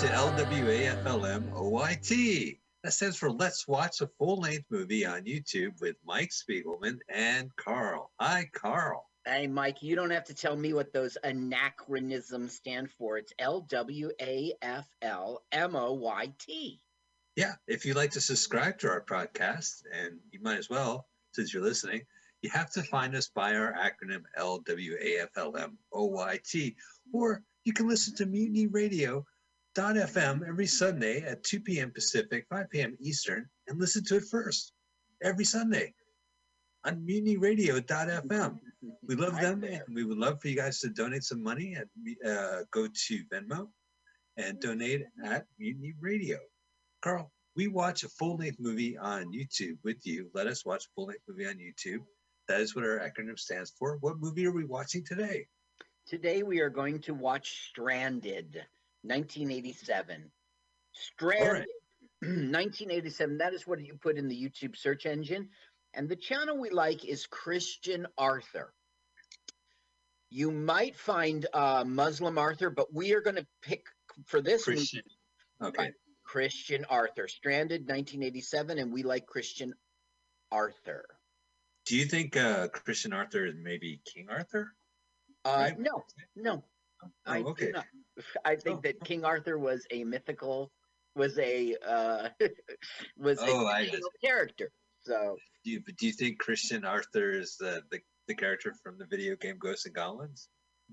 to LWAFLMOYT. That stands for Let's Watch a Full Length Movie on YouTube with Mike Spiegelman and Carl. Hi, Carl. Hey, Mike, you don't have to tell me what those anachronisms stand for. It's L W A F L M O Y T. Yeah, if you'd like to subscribe to our podcast, and you might as well, since you're listening, you have to find us by our acronym LWAFLMOYT, or you can listen to Mutiny Radio. Dot fm every Sunday at 2 p.m. Pacific, 5 p.m. Eastern, and listen to it first every Sunday on mutinyradio.fm. We love them, and we would love for you guys to donate some money. And uh, go to Venmo and donate at Mutiny Radio. Carl, we watch a full length movie on YouTube with you. Let us watch a full length movie on YouTube. That is what our acronym stands for. What movie are we watching today? Today we are going to watch Stranded, 1987. Stranded, right. 1987. That is what you put in the YouTube search engine. And the channel we like is Christian Arthur. You might find uh, Muslim Arthur, but we are going to pick for this movie Christian. Okay. Christian Arthur. Stranded, 1987, and we like Christian Arthur. Do you think uh, Christian Arthur is maybe King Arthur? Uh, Right. no, no, Oh, I do okay. not. I think Oh, that King Arthur was a mythical, was a uh, was Oh, a character. So Do you, do you think Christian Arthur is the, the, the character from the video game Ghosts and Goblins?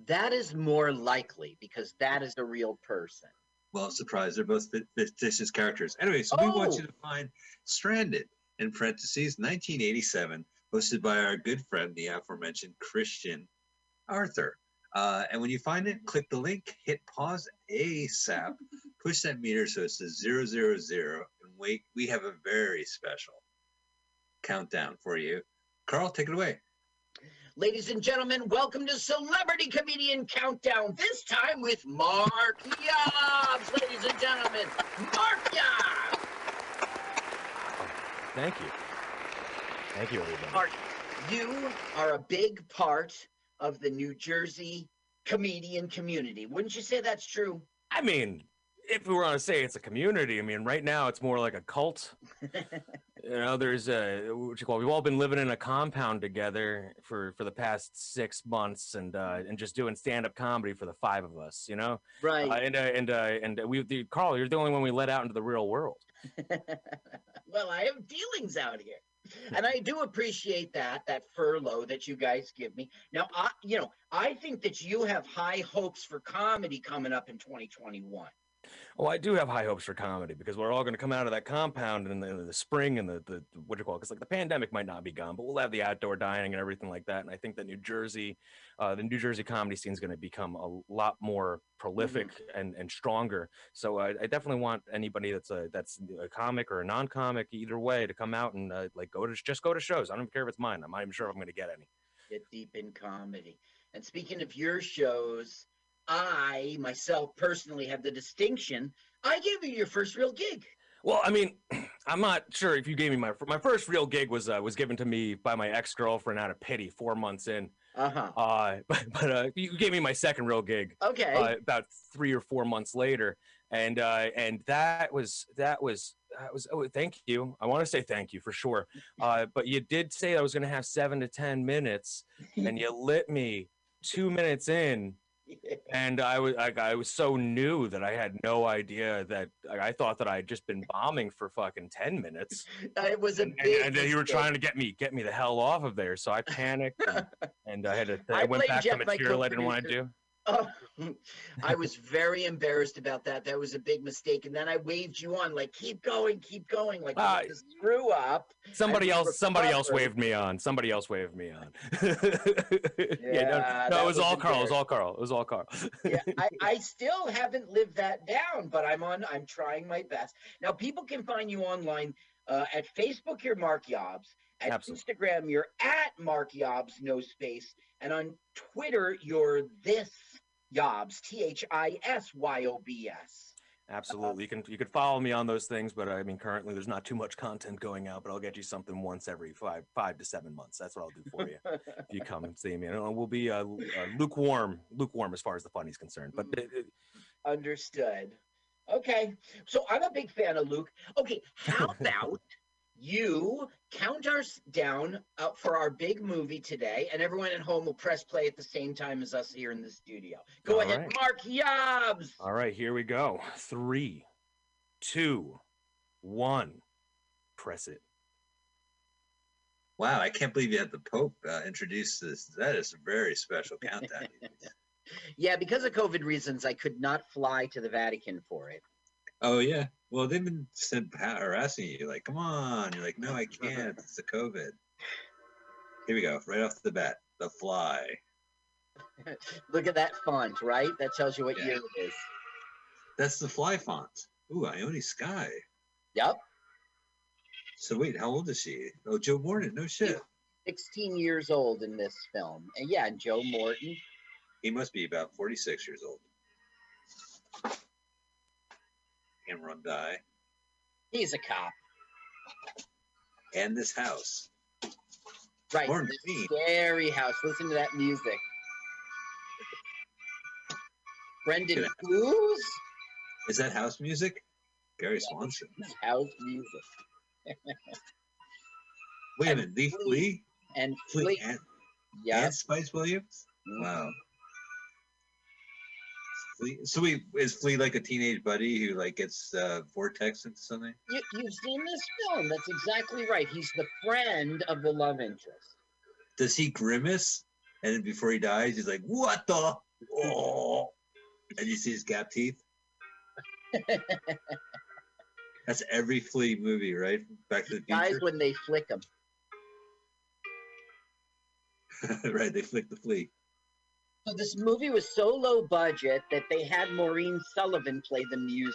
that is more likely because that is a real person. Well, surprise, they're both fictitious characters. Anyway, so we want Oh. you to find Stranded, in parentheses, 1987, hosted by our good friend, the aforementioned Christian Arthur. Uh, and when you find it, click the link, hit pause ASAP, push that meter so it says 000, and wait. We have a very special countdown for you. Carl, take it away. Ladies and gentlemen, welcome to Celebrity Comedian Countdown. This time with Mark Yobs. Ladies and gentlemen, Mark Yobs. Thank you. Thank you, everybody. Mark, you are a big part of the New Jersey comedian community. Wouldn't you say that's true? I mean, if we were to say it's a community, I mean, right now it's more like a cult. you know, there's a what you call. We've all been living in a compound together for for the past six months, and uh, and just doing stand up comedy for the five of us. You know, Right. uh, and uh, and uh, and we, the, Carl, you're the only one we let out into the real world. well, I have dealings out here. And I do appreciate that, that furlough that you guys give me. Now, I, you know, I think that you have high hopes for comedy coming up in 2021. Well, I do have high hopes for comedy because we're all going to come out of that compound in the, in the spring and the, the what do you call it? Because like the pandemic might not be gone, but we'll have the outdoor dining and everything like that. And I think that New Jersey, uh, the New Jersey comedy scene is going to become a lot more prolific and, and stronger. So I, I definitely want anybody that's a that's a comic or a non-comic, either way, to come out and uh, like go to just go to shows. I don't even care if it's mine. I'm not even sure if I'm going to get any. Get deep in comedy. And speaking of your shows, I myself personally have the distinction. I gave you your first real gig. Well, I mean, I'm not sure if you gave me my my first real gig was uh, was given to me by my ex girlfriend out of pity four months in. Uh-huh. Uh, but, but uh, you gave me my second real gig Okay. uh, about three or four months later, and uh, and that was that was that was oh thank you. I want to say thank you for sure. Uh, but you did say I was going to have seven to ten minutes, and you lit me two minutes in, and I was like I was so new that I had no idea that like, I thought that I had just been bombing for fucking ten minutes, it was a and, big and, then you were trying to get me get me the hell off of there. So I panicked, and, and I had to I, I went back to Jeff, my material I didn't want to do. Oh, I was very embarrassed about that. That was a big mistake. And then I waved you on, like, keep going, keep going. Like, was screw up. Somebody else, somebody else waved me on. Somebody else waved me on. yeah, Yeah, no, no, it was was all Carl. It was all Carl. It was all Carl. yeah, I, I still haven't lived that down, but I'm on. I'm trying my best. Now, people can find you online uh, at Facebook. You're Mark Yobs. At Absolutely. Instagram, you're at Mark Yobs, no space, and on Twitter, you're this Yobs, T H I S Y O B S. Absolutely. You can you can follow me on those things, but I mean currently there's not too much content going out, but I'll get you something once every five five to seven months. That's what I'll do for you if you come and see me. And we'll be uh, uh, lukewarm, lukewarm as far as the funny's concerned. But it, it- Understood. Okay, so I'm a big fan of Luke. Okay, how about you count us down uh, for our big movie today, and everyone at home will press play at the same time as us here in the studio. Go All ahead, right. Mark Yobs. all right, here we go. Three, two, one. Press it. Wow, I can't believe you had the Pope uh, introduce this. That is a very special countdown. Yeah, because of COVID reasons, I could not fly to the Vatican for it. Oh yeah. Well, they've been sent harassing you, like, come on. You're like, no, I can't. It's the COVID. Here we go. Right off the bat, the fly. Look at that font, right? That tells you what Yeah. year it is. That's the fly font. Ooh, Ione Skye. Yep, So wait, how old is she? Oh, Joe Morton. No shit. 16 years old in this film. And yeah, Joe Morton. He must be about 46 years old. Cameron Dye. He's a cop. And this house. Right. The Queen. Scary house. Listen to that music. Brendan. Cruz Is that house music? Gary Swanson. house music. Wait a minute. Lee Flea. And Flea Flea. and, Yeah. and Spice Williams? mhm. Wow. Flea, so we is Flea like a teenage buddy who like gets uh, vortex into something? You, you've seen this film. That's exactly right. He's the friend of the love interest. Does he grimace? And then before he dies, he's like, "What the? Oh!" And you see his gap teeth. That's every Flea movie, right? Back to the Future. when they flick him. right, they flick the flea. So this movie was so low budget that they had Maureen Sullivan play the music.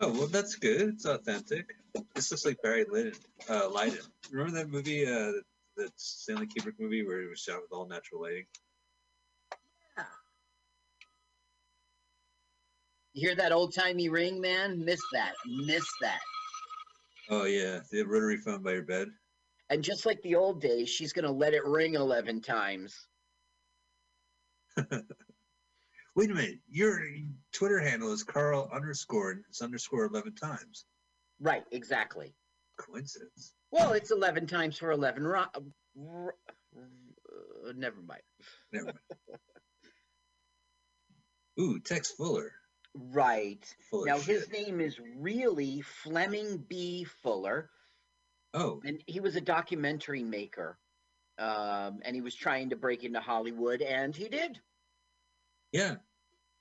Oh well, that's good. It's authentic. This looks like Barry Lyndon. Uh, Lyndon. Remember that movie, uh, that Stanley Kubrick movie where it was shot with all natural lighting? Yeah. You hear that old timey ring, man? Miss that. Miss that. Oh yeah, the rotary phone by your bed. And just like the old days, she's going to let it ring 11 times. Wait a minute, your Twitter handle is Carl underscore and it's underscore eleven times. Right, exactly. Coincidence. Well, it's 11 times for 11. Ro- r- uh, never mind. Never mind. Ooh, Tex Fuller. Right. Full Now, his name is really Fleming B. Fuller, Oh, and he was a documentary maker. Um, and he was trying to break into Hollywood, and he did. yeah.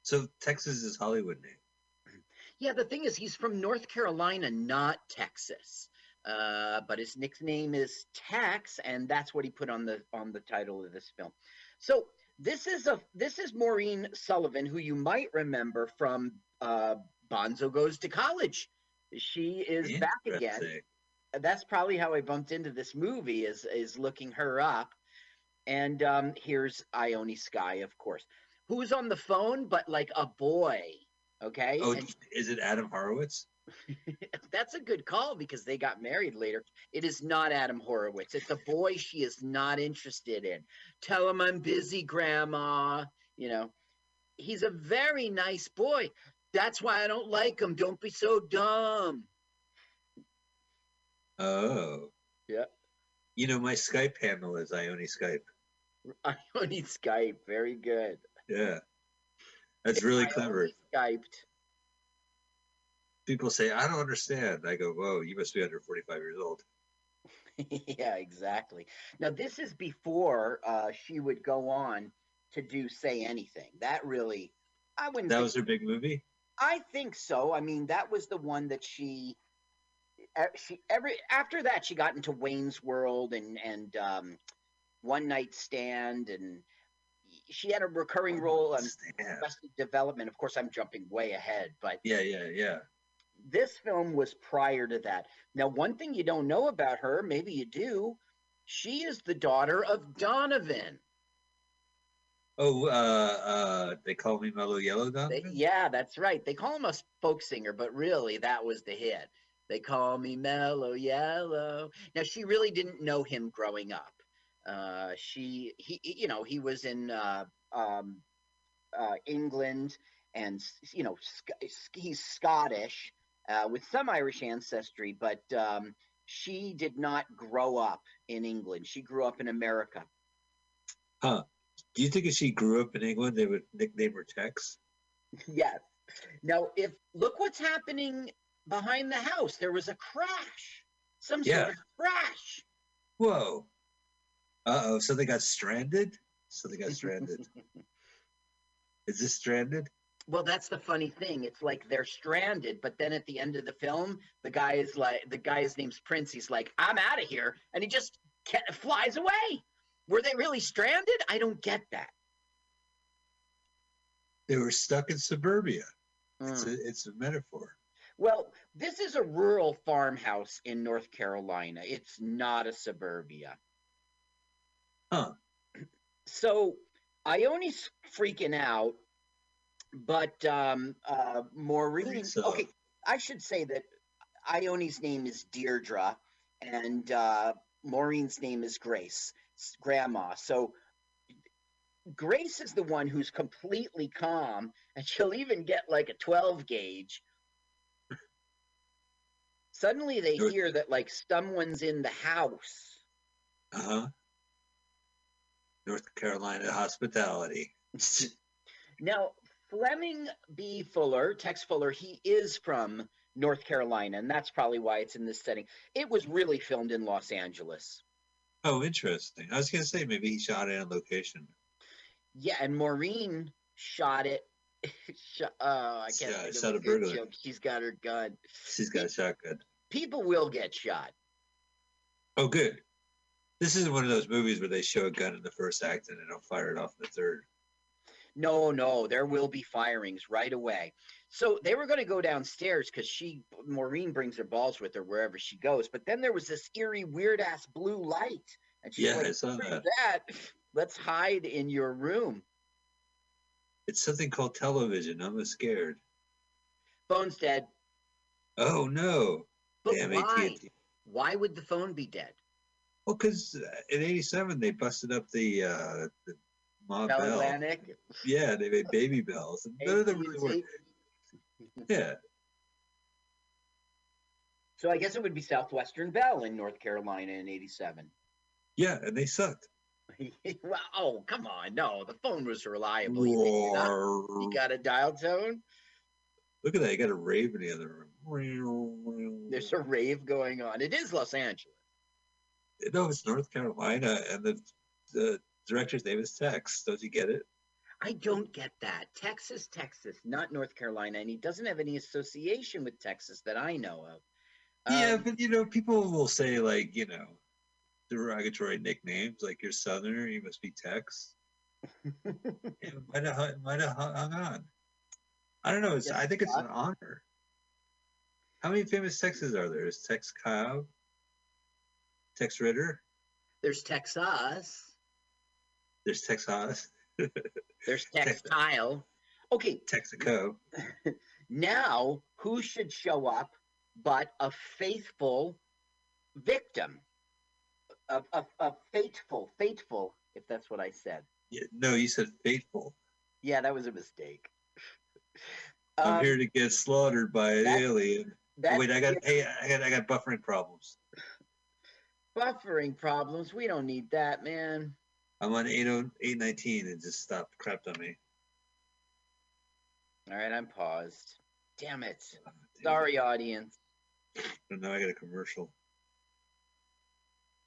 So Texas is Hollywood name. Yeah, the thing is, he's from North Carolina, not Texas. Uh, but his nickname is Tex, and that's what he put on the on the title of this film. So this is a this is Maureen Sullivan, who you might remember from uh, Bonzo Goes to College. She is back again. That's probably how I bumped into this movie is is looking her up. And um, here's Ione Skye, of course, who's on the phone, but like a boy. Okay. Oh, And is it Adam Horovitz? that's a good call because they got married later. It is not Adam Horovitz. It's a boy she is not interested in. Tell him I'm busy, Grandma. You know, he's a very nice boy. That's why I don't like him. Don't be so dumb. Oh. Yeah. You know, my Skype handle is Ione Skype. I don't need Skype. Very good. Yeah. That's really clever. Skyped. People say, I don't understand. I go, whoa, you must be under 45 years old. yeah, exactly. Now this is before uh, she would go on to do "Say Anything." That really, I wouldn't. That was her big movie? I think so. I mean, that was the one that she, she every after that she got into Wayne's World and and um, One Night Stand, and she had a recurring role on. Arrested Development. Of course, I'm jumping way ahead, but Yeah, yeah, yeah. this film was prior to that. Now, one thing you don't know about her, maybe you do, she is the daughter of Donovan. Oh, uh, uh, they call me Mellow Yellow They- Donovan? yeah, that's right. They call him a folk singer, but really that was the hit. They call me Mellow Yellow. Now, she really didn't know him growing up. Uh, she, he, you know, he was in uh, um, uh, England, and you know, Sc- he's Scottish uh, with some Irish ancestry, but um, she did not grow up in England. She grew up in America. Huh. Do you think if she grew up in England, they would nickname her Tex? Yes. Now, if look what's happening behind the house, there was a crash, some Yeah. sort of crash. Whoa. Uh oh. So they got stranded? So they got stranded. Is this stranded? well, that's the funny thing. It's like they're stranded, but then at the end of the film, the guy is like, the guy's name's Prince. He's like, I'm out of here, and he just flies away. Were they really stranded? I don't get that. They were stuck in suburbia. It's, Mm. a, it's a metaphor. Well, this is a rural farmhouse in North Carolina. It's not a suburbia. Huh. So Ione's freaking out, but um, uh, Maureen. so. Okay, I should say that Ione's name is Deirdre, and uh, Maureen's name is Grace, Grandma. So Grace is the one who's completely calm, and she'll even get like a 12 gauge. Suddenly, they hear that like someone's in the house. Uh huh. North Carolina hospitality. Now, Fleming B. Fuller, Tex Fuller, he is from North Carolina, and that's probably why it's in this setting. It was really filmed in Los Angeles. Oh, interesting. I was gonna say maybe he shot it on location. Yeah, and Maureen shot it. shot, oh, I can't Yeah, shot a burglar. joke. She's got her gun. She's got a shotgun. People will get shot. Oh, good. This isn't one of those movies where they show a gun in the first act and then they don't fire it off in the third. No, no, there will be firings right away. So they were going to go downstairs because she, Maureen, brings her balls with her wherever she goes. But then there was this eerie, weird ass blue light, and she's Yeah, like, I saw that. that. Let's hide in your room." It's something called television. I'm scared. Phone's dead. Oh no! But Damn why? AT&T. Why would the phone be dead? Well, because in '87 they busted up the uh, the Ma Bell Bell. Atlantic. Yeah, they made baby bells. None of them really worked. Yeah, So I guess it would be Southwestern Bell in North Carolina in '87. yeah, and they sucked. well, oh come on, no, the phone was reliable. You you're not- Roar. You got a dial tone. Look at that! You got a rave in the other room. There's a rave going on. It is Los Angeles. no, it's North Carolina, and the the director's name is Tex. Don't you get it? I don't get that. Texas, Texas, not North Carolina, and he doesn't have any association with Texas that I know of. Yeah, Um, but you know, people will say like, you know, derogatory nicknames like you're Southerner, you must be Tex. Yeah, might have hung- might have hung on. I don't know. It's, Yes, I think it's an honor. How many famous Texas are there? Is Tex Cobb, Tex Ritter? there's Texas. There's Texas, There's Tex- Textile. Okay, Texaco. now who should show up but a faithful victim? A, a, a fateful, fateful, if that's what I said. Yeah, no, you said faithful. Yeah, that was a mistake. I'm Um, here to get slaughtered by an alien. That's Wait, I got hey, I got I got buffering problems. buffering problems. We don't need that, man. I'm on 80 819 and just stopped crapped on me. All right, I'm paused. Damn it. Oh, damn. Sorry, audience. And now I got a commercial.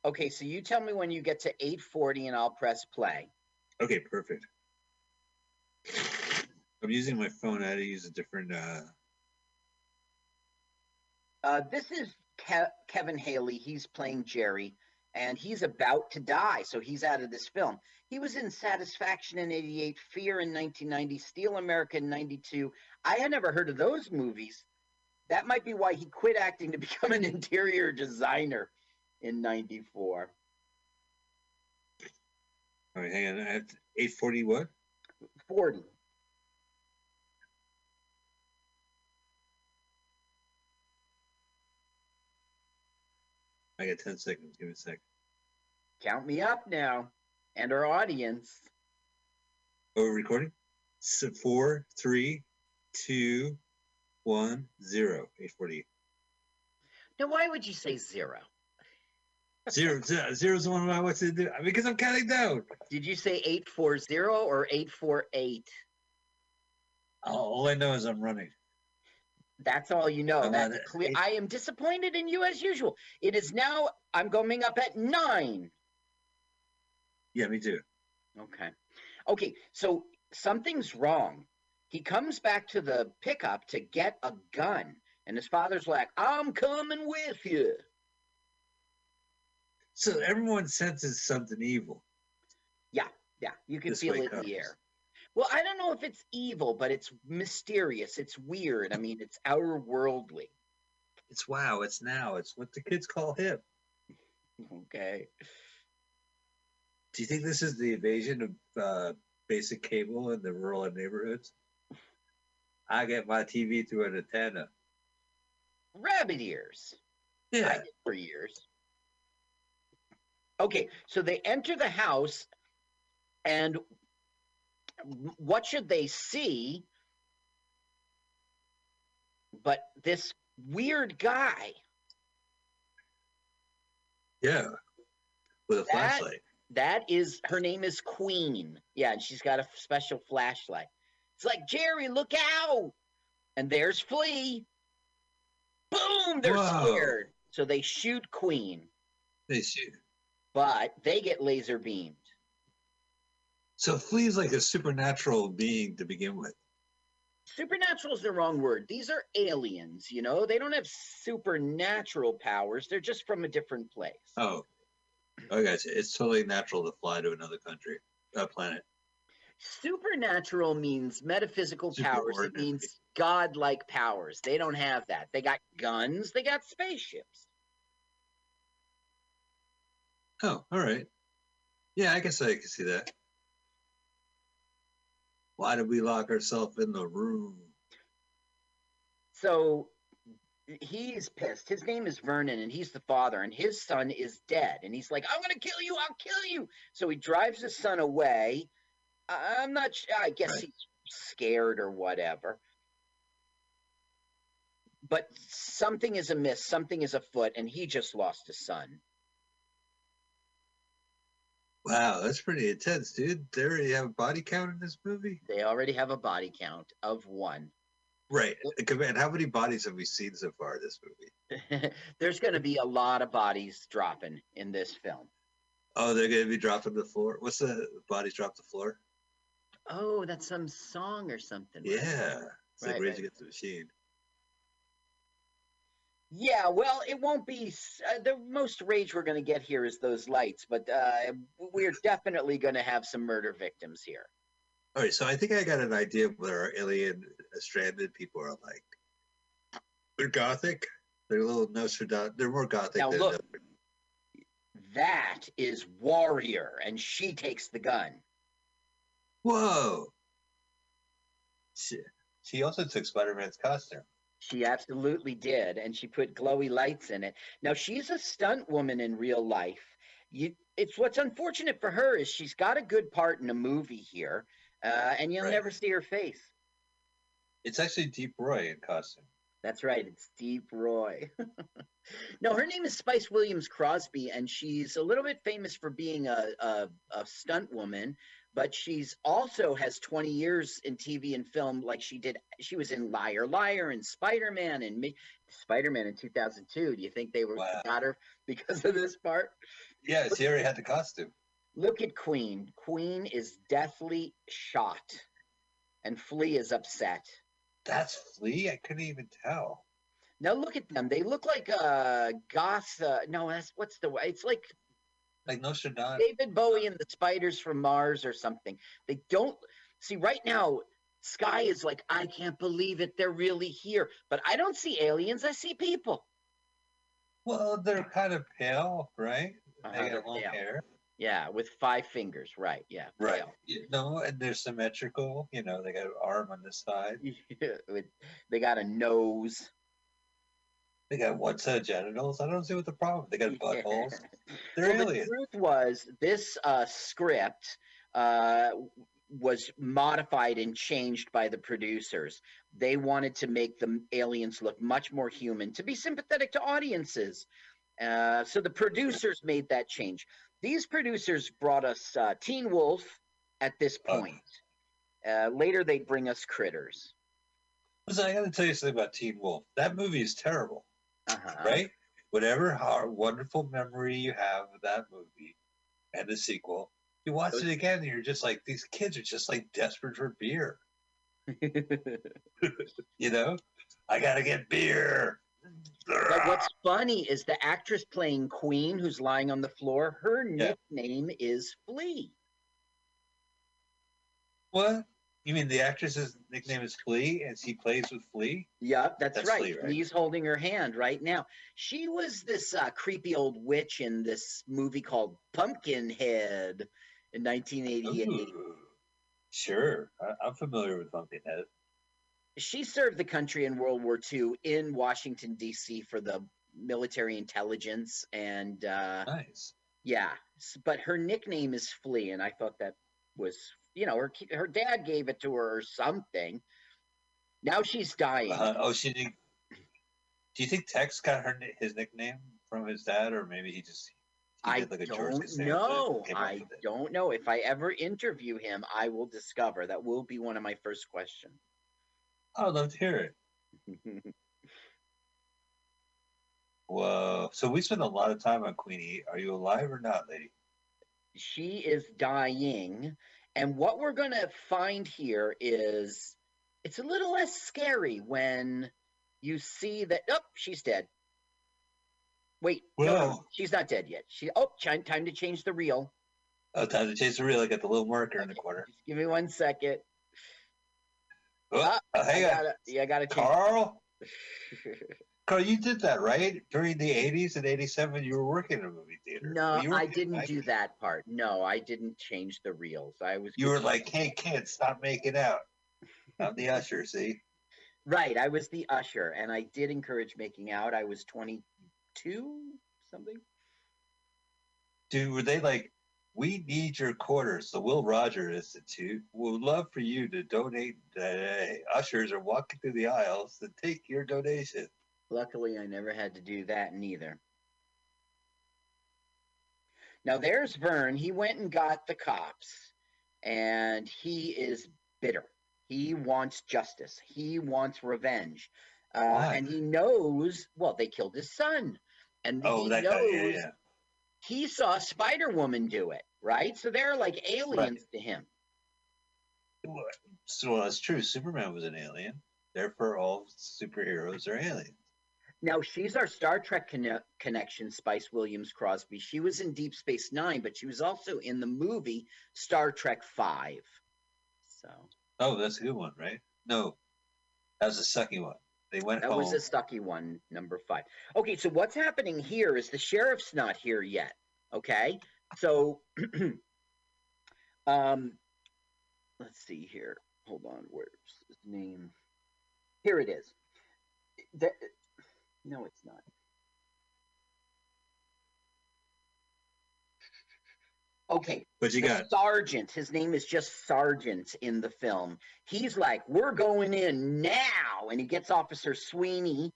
Okay, so you tell me when you get to 840 and I'll press play. Okay, perfect. I'm using my phone. I had to use a different. uh Uh, this is Ke- Kevin Haley. He's playing Jerry, and he's about to die, so he's out of this film. He was in Satisfaction in 88, Fear in 1990, Steel America in 92. I had never heard of those movies. That might be why he quit acting to become an interior designer in 94. All right, hang on. To, 840 what? 40. I got 10 seconds. Give me a sec. Count me up now, and our audience. Oh, recording? So four, three, two, one, zero. 840. Now, why would you say zero? Zero, zero, zero is the one I want to do because I'm counting down. Did you say 840 or 848? All, all I know is I'm running. That's all you know. That's clear. I am disappointed in you as usual. It is now, I'm going up at nine. Yeah, me too. Okay. Okay. So something's wrong. He comes back to the pickup to get a gun. And his father's like, I'm coming with you. So everyone senses something evil. Yeah, yeah. you can This feel it in the air. Well, I don't know if it's evil, but it's mysterious. It's weird. I mean, it's outer worldly. It's wow. It's now. It's what the kids call hip. Okay. Do you think this is the invasion of uh, basic cable in the rural neighborhoods? I get my TV through an antenna. Rabbit ears. I Yeah. did for years. Okay, so they enter the house, and what should they see? But this weird guy. Yeah. With a That- flashlight. That is her name is Queen. Yeah, and she's got a special flashlight. It's like Jerry, look out! And there's Flea. Boom! They're Whoa. scared. So they shoot Queen, They shoot. but they get laser beamed. So Flea's like a supernatural being to begin with. Supernatural is the wrong word. These are aliens, you know? They don't have supernatural powers. They're just from a different place. Oh. Oh, guys, it's totally natural to fly to another country, uh, planet. Supernatural means metaphysical powers. It means godlike powers. They don't have that. They got guns, they got spaceships. Oh, all right. Yeah, I guess I can see that. Why did we lock ourselves in the room? So he's pissed. His name is Vernon, and he's the father, and his son is dead. And he's like, I'm going to kill you. I'll kill you. So he drives his son away. I'm not sure. I guess Right. he's scared or whatever. But something is amiss. Something is afoot, and he just lost his son. Wow, that's pretty intense, dude. They already have a body count in this movie? They already have a body count of one. Right. And how many bodies have we seen so far in this movie? There's going to be a lot of bodies dropping in this film. Oh, they're going to be dropping the floor. What's the bodies drop the floor? Oh, that's some song or something. right? Yeah. It's like Right, Rage right. Against the Machine. Yeah, well, it won't be uh, the most rage we're going to get here is those lights, but uh, we're definitely going to have some murder victims here. All right, so I think I got an idea of what our alien uh, stranded people are like. They're gothic. They're a little Nostradamus. They're more gothic Now than look. That is Warrior, and she takes the gun. Whoa. She, she also took Spider-Man's costume. She absolutely did, and she put glowy lights in it. Now she's a stunt woman in real life. You, it's what's unfortunate for her is she's got a good part in a movie here, uh, and you'll Right. never see her face. It's actually Deep Roy in costume. That's right, it's Deep Roy. no, her name is Spice Williams Crosby, and she's a little bit famous for being a, a, a stunt woman, but she's also has 20 years in TV and film. Like she did, she was in Liar Liar and Spider Man and me, Spider Man in 2002. Do you think they were Wow. got her because of this part? Yeah, already had the costume. Look at Queen. Queen is deathly shot, and Flea is upset. That's Flea? I couldn't even tell. Now look at them. They look like uh goth. Uh, no, that's what's the way? It's like Like Nostradamus. David Bowie and the Spiders from Mars or something. They don't see right now. Skye is like, I can't believe it. They're really here. But I don't see aliens. I see people. Well, they're kind of pale, right? Uh-huh, they got long pale. hair. Yeah, with five fingers. Right. Yeah. Right. You know, and they're symmetrical. You know, they got an arm on the side. They got a nose. They got one set of genitals. I don't see what the problem. They got buttholes. They're Well, the aliens. truth was, this uh, script uh, was modified and changed by the producers. They wanted to make the aliens look much more human, to be sympathetic to audiences. Uh, so the producers made that change. These producers brought us uh, Teen Wolf at this Oh. point. Uh, later, they'd bring us Critters. Listen, I got to tell you something about Teen Wolf. That movie is terrible, Uh-huh. right? Whatever how wonderful memory you have of that movie and the sequel, you watch it again and you're just like, these kids are just like desperate for beer. You know, I gotta get beer. But what's funny is the actress playing Queen, who's lying on the floor, her Yeah. nickname is Flea. What? You mean the actress's nickname is Flea and she plays with Flea? Yep, that's, That's right. Flea, right? Flea's holding her hand right now. She was this uh, creepy old witch in this movie called Pumpkinhead in 1988. Ooh. Sure, I, I'm familiar with Pumpkinhead. She served the country in World War II in Washington, D.C. for the military intelligence. And uh, Nice. yeah, but her nickname is Flea. And I thought that was, you know, her, her dad gave it to her or something. Now she's dying. Uh, oh, she did. Do you think Tex got her his nickname from his dad, or maybe he just he I like a don't know. and came up I don't know. If I ever interview him, I will discover. That will be one of my first questions. I'd love to hear it. Whoa! So we spent a lot of time on Queenie. Are you alive or not, lady? she is dying. And what we're going to find here is it's a little less scary when you see that, oh, she's dead. Wait, no, no, she's not dead yet. She, oh, time, time to change the reel. Oh, time to chase the reel. I got the little marker in the corner. Give me one second. Oh, Ah, oh, I on, gotta, yeah, I gotta change. Carl. Carl, you did that right during the '80s and '87. You were working in a movie theater. No, I didn't do that part. No, I didn't change the reels. I was You were like, "Hey, kids, stop making out." I'm the usher. See. right. I was the usher, and I did encourage making out. I was 22, something. Dude, were they like, we need your quarters. The Will Rogers Institute would love for you to donate today. Ushers are walking through the aisles to take your donation. Luckily, I never had to do that neither. Now, there's Vern. He went and got the cops, and he is bitter. He wants justice. He wants revenge. Uh, and he knows, well, they killed his son. And Oh, he that knows guy. Yeah, yeah. he saw Spider Woman do it, right? So they're like aliens to him. So that's true. Superman was an alien. Therefore, all superheroes are aliens. Now she's our Star Trek conne- connection, Spice Williams Crosby. She was in Deep Space Nine, but she was also in the movie Star Trek Five. So Oh, that's a good one, right? No, that was a sucky one. They went that home. was a sucky one, number five. Okay, so what's happening here is the sheriff's not here yet. Okay, so um, let's see here. Hold on, where's his name? Here it is. The, no, it's not. Okay, What you got? sergeant his name is just sergeant in the film he's like we're going in now and he gets officer sweeney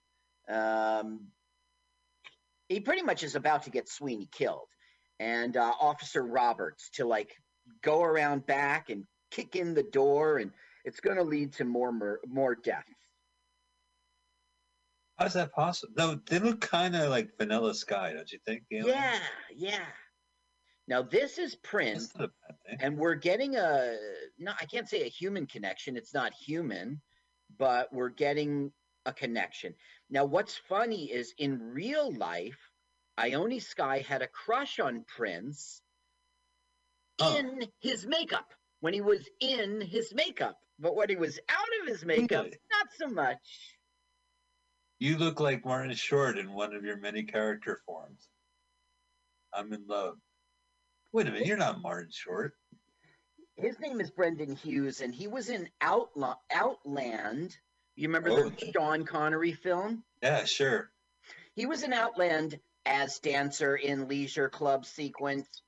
um, he pretty much is about to get sweeney killed and uh, officer roberts to like go around back and kick in the door and it's going to lead to more mur- more deaths How's that possible? No, they look kind of like Vanilla Sky, don't you think? yeah yeah now this is prince That's not a bad thing. and we're getting a no i can't say a human connection it's not human but we're getting a connection now what's funny is in real life ione skye had a crush on prince Oh. in his makeup when he was in his makeup but when he was out of his makeup Really? not so much You look like Martin Short in one of your many character forms. I'm in love. Wait a minute, you're not Martin Short. his name is brendan hughes and he was in Outla- outland you remember Oh, the sean connery film Yeah, sure. He was in Outland as dancer in Leisure Club sequence.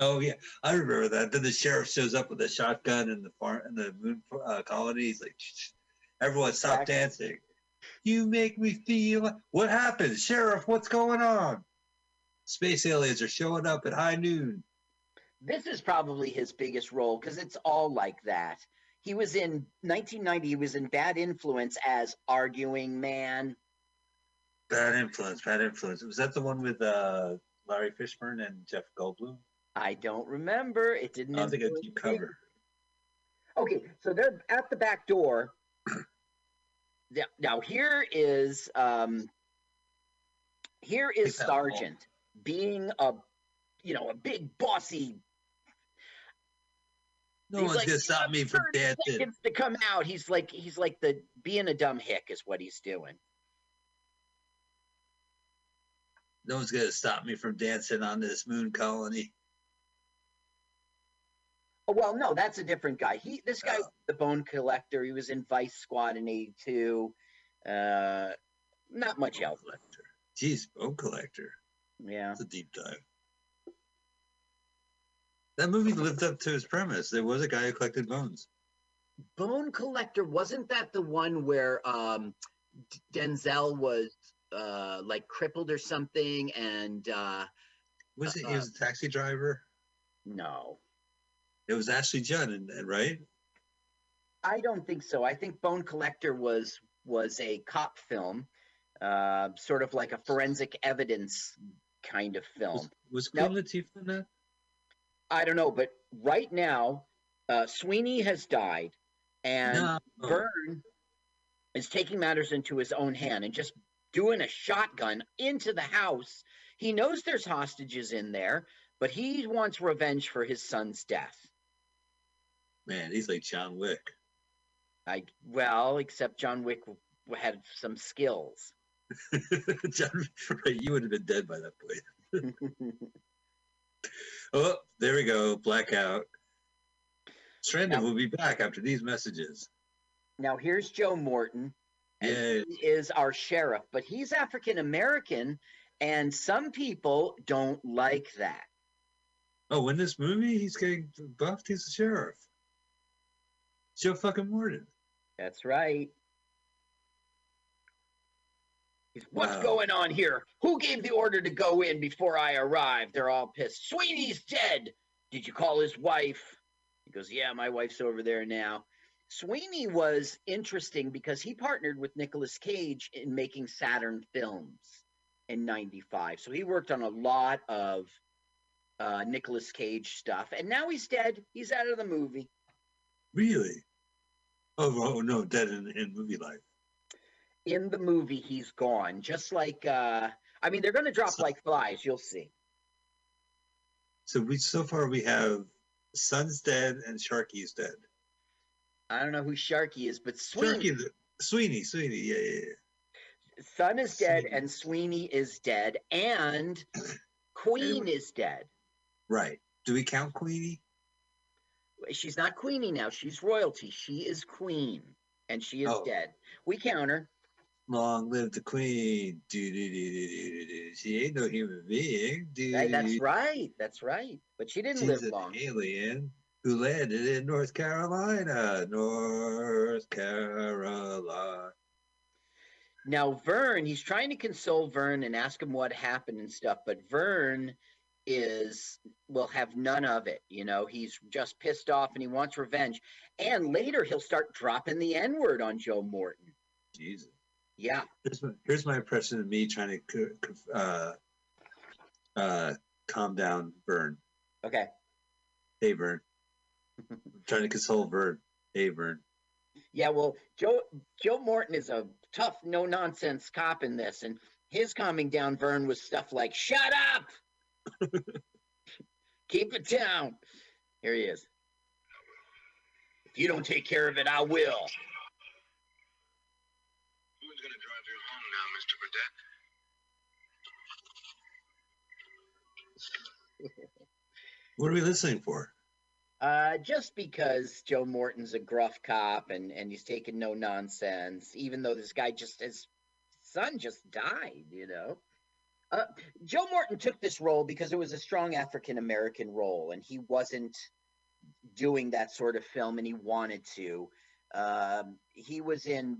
Oh yeah, I remember that. Then the sheriff shows up with a shotgun in the farm in the moon uh, colony. He's like, "Shh, "Everyone, stop Exactly. dancing! You make me feel what happened, sheriff? What's going on?" Space aliens are showing up at high noon. This is probably his biggest role because it's all like that. He was in 1990. He was in Bad Influence as arguing man. Bad influence, bad influence. Was that the one with uh, Larry Fishburne and Jeff Goldblum? I don't remember. It didn't. I think I cover. Okay, so they're at the back door. Now- now here is um, here is. Sergeant being a you know a big bossy No one's like, gonna stop me from dancing. to come out. He's like he's like the being a dumb hick is what he's doing. No one's gonna stop me from dancing on this moon colony. Oh, well, no, that's a different guy. He this guy, Oh. the Bone Collector. He was in Vice Squad in '82. Uh, not much Bone else. collector. Jeez, bone collector. Yeah. it's a deep dive. That movie lived up to its premise. There was a guy who collected bones. Bone Collector wasn't that the one where um, Denzel was uh, like crippled or something? And uh, Was it? He Uh-uh. was a taxi driver. no, It was Ashley Judd, and, and right? I don't think so. I think Bone Collector was was a cop film, uh, sort of like a forensic evidence kind of film. Was, was. Queen Latifah in that? I don't know, but right now, uh, Sweeney has died, and No. Vern is taking matters into his own hand and just doing a shotgun into the house. He knows there's hostages in there, but he wants revenge for his son's death. Man, he's like John Wick. I well, except John Wick had some skills. John, right? You would have been dead by that point. Oh, there we go. Blackout. Stranded Now- will be back after these messages. now here's Joe Morton, and Yay. he is our sheriff, but he's African American, and some people don't like that. Oh, in this movie, he's getting buffed. He's the sheriff. Joe fucking Morton. That's right. What's Wow. going on here? Who gave the order to go in before I arrived? They're all pissed. Sweeney's dead. Did you call his wife? He goes, Yeah, my wife's over there now. Sweeney was interesting because he partnered with Nicolas Cage in making Saturn films in 95. So he worked on a lot of uh, Nicolas Cage stuff. And now he's dead. He's out of the movie. Really? Oh, oh no, dead in, in movie life. In the movie, he's gone. Just like, uh, I mean, they're going to drop So- like flies. You'll see. So we so far we have Sun's dead and Sharky's dead. I don't know who Sharky is, but Sweeney. Sharky, Sweeney, Sweeney, yeah, yeah, yeah. Son is dead, Sweeney. and Sweeney is dead, and Queen Anyway. is dead. Right. Do we count Queenie? She's not Queenie now. She's royalty. She is Queen, and she is Oh. dead. We count her. Long live the Queen. Do, do, do. She ain't no human being. That's right. That's right. But she didn't She's live an long. alien who landed in North Carolina. North Carolina. Now, Vern, he's trying to console Vern and ask him what happened and stuff, but Vern is will have none of it. You know, he's just pissed off and he wants revenge. And later he'll start dropping the N word on Joe Morton. Jesus. Yeah. Here's my, here's my impression of me trying to co- co- uh, uh, calm down Vern. Okay. Hey, Vern. I'm trying to console Vern. Hey, Vern. Yeah, well, Joe Joe Morton is a tough, no nonsense cop in this, and his calming down Vern was stuff like "Shut up, keep it down." Here he is. If you don't take care of it, I will. Who's going to drive you home now, Mr. Burdett? What are we listening for? Uh, just because Joe Morton's a gruff cop and and he's taking no nonsense, even though this guy just his son just died, you know. Uh, Joe Morton took this role because it was a strong African American role, and he wasn't doing that sort of film, and he wanted to. Um, he was in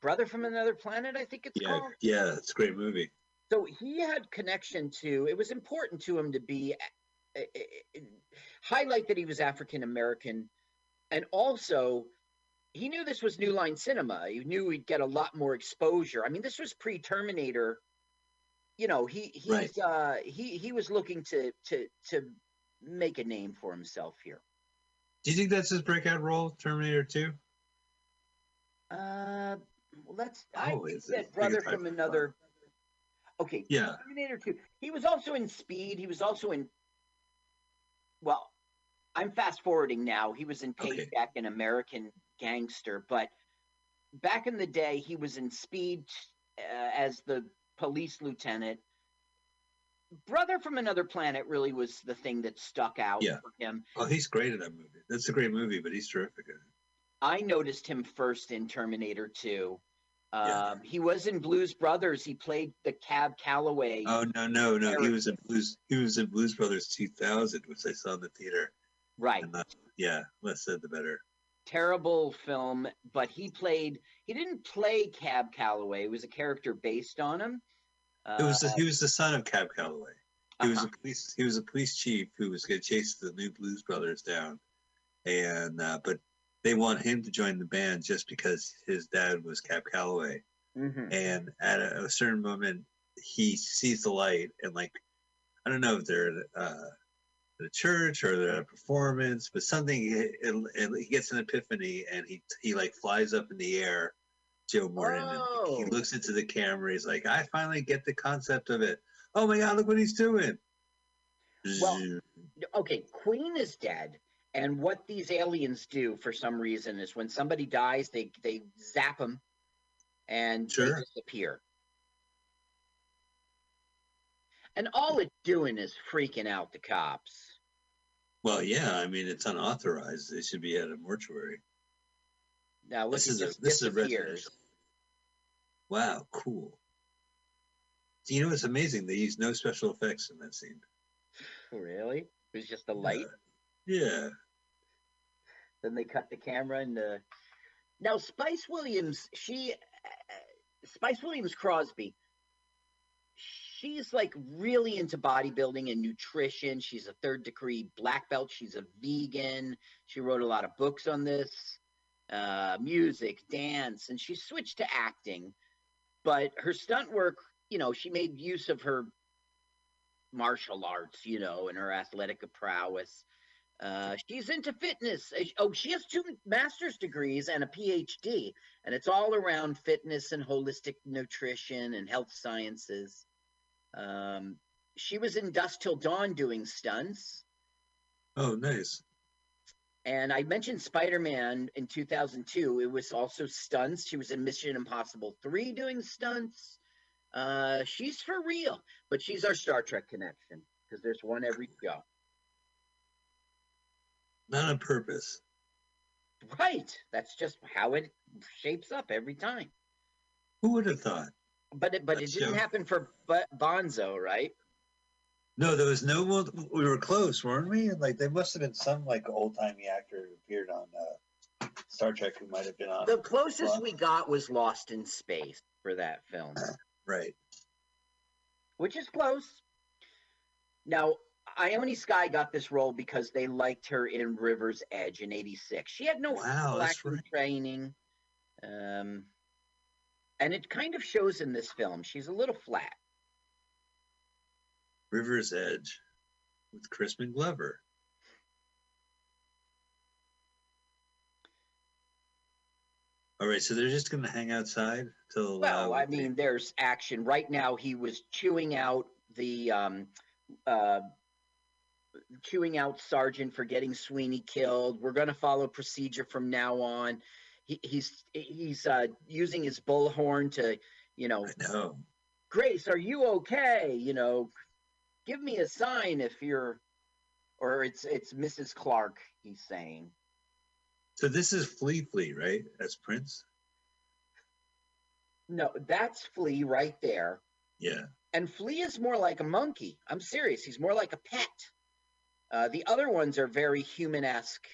Brother from Another Planet, I think it's Yeah, called. yeah, it's a great movie. So he had connection to. It was important to him to be uh, uh, highlight that he was African American, and also he knew this was New Line Cinema. He knew he'd get a lot more exposure. I mean, this was pre Terminator. You know, he he's Right. uh, he he was looking to to to make a name for himself here. Do you think that's his breakout role, Terminator 2? Uh, well, that's I Oh, think it's- that brother from another. Okay, Yeah. Terminator 2. He was also in Speed. He was also in. Well, I'm fast forwarding now. He was in Okay. Paycheck, an American gangster, but back in the day, he was in Speed uh, as the police lieutenant. Brother from Another Planet really was the thing that stuck out Yeah. for him. Oh, he's great in that movie. That's a great movie, but he's terrific in it. I noticed him first in Terminator 2. Yeah. Um, He was in Blues Brothers. He played the Cab Calloway. Oh no, no, no. He was in Blues. He was in Blues Brothers 2000, which I saw in the theater. right. And that, yeah, less said the better. terrible film, but he played. He didn't play Cab Calloway. It was a character based on him. Uh, It was the, he was the son of Cab Calloway. He was uh-huh. a police. He was a police chief who was going to chase the new Blues Brothers down, and uh, but they want him to join the band just because his dad was Cab Calloway. mhm. And at a, a certain moment, he sees the light, and like I don't know if they're uh, a church or a performance, but something he gets an epiphany, and he he like flies up in the air. Joe Morton, and he looks into the camera. He's like, "I finally get the concept of it. Oh my God, look what he's doing!" Well, Okay, Queen is dead, and what these aliens do for some reason is when somebody dies, they they zap them, and Sure. they disappear. And all it's doing is freaking out the cops. well, yeah. I mean, it's unauthorized. They should be at a mortuary. Now This is a this is a residential. Wow, cool. You know it's amazing? They use no special effects in that scene. Really? It was just the light. Yeah. Then they cut the camera and uh now Spice Williams, she uh, Spice Williams Crosby, she's like really into bodybuilding and nutrition. She's a third degree black belt. She's a vegan. She wrote a lot of books on this, uh, music, dance, and she switched to acting. But her stunt work, you know, she made use of her martial arts, you know, and her athletic prowess. Uh, she's into fitness. Uh, Oh, she has two master's degrees and a PhD, and it's all around fitness and holistic nutrition and health sciences. Um, she was in Dusk Till Dawn doing stunts. Oh, nice. And I mentioned Spider Man in 2002. It was also stunts. She was in Mission Impossible 3 doing stunts. Uh, she's for real, but she's our Star Trek connection because there's one every show. Not on purpose. Right. That's just how it shapes up every time. Who would have thought? But it, but it didn't happen for Bonzo, right? No, there was no one. We were close, weren't we? Like there must have been some like old timey actor who appeared on uh, Star Trek who might have been on. The closest we got was Lost in Space for that film. Right. which is close. Now, Ione Skye got this role because they liked her in River's Edge in '86. She had no Wow, acting right. training, um, and it kind of shows in this film. She's a little flat. River's Edge with Crispin Glover. All right, so they're just gonna hang outside till. Well, uh, I mean, there's action right now. He was chewing out the um, uh, chewing out Sergeant for getting Sweeney killed. We're going to follow procedure from now on. He, he's he's uh, using his bullhorn to, you know, I know. Grace, are you okay? You know, give me a sign if you're, or it's it's Mrs. Clark. He's saying. So this is Flea Flea, right? That's Prince. No, that's Flea right there. Yeah. And Flea is more like a monkey. I'm serious. He's more like a pet. Uh, the other ones are very human-esque.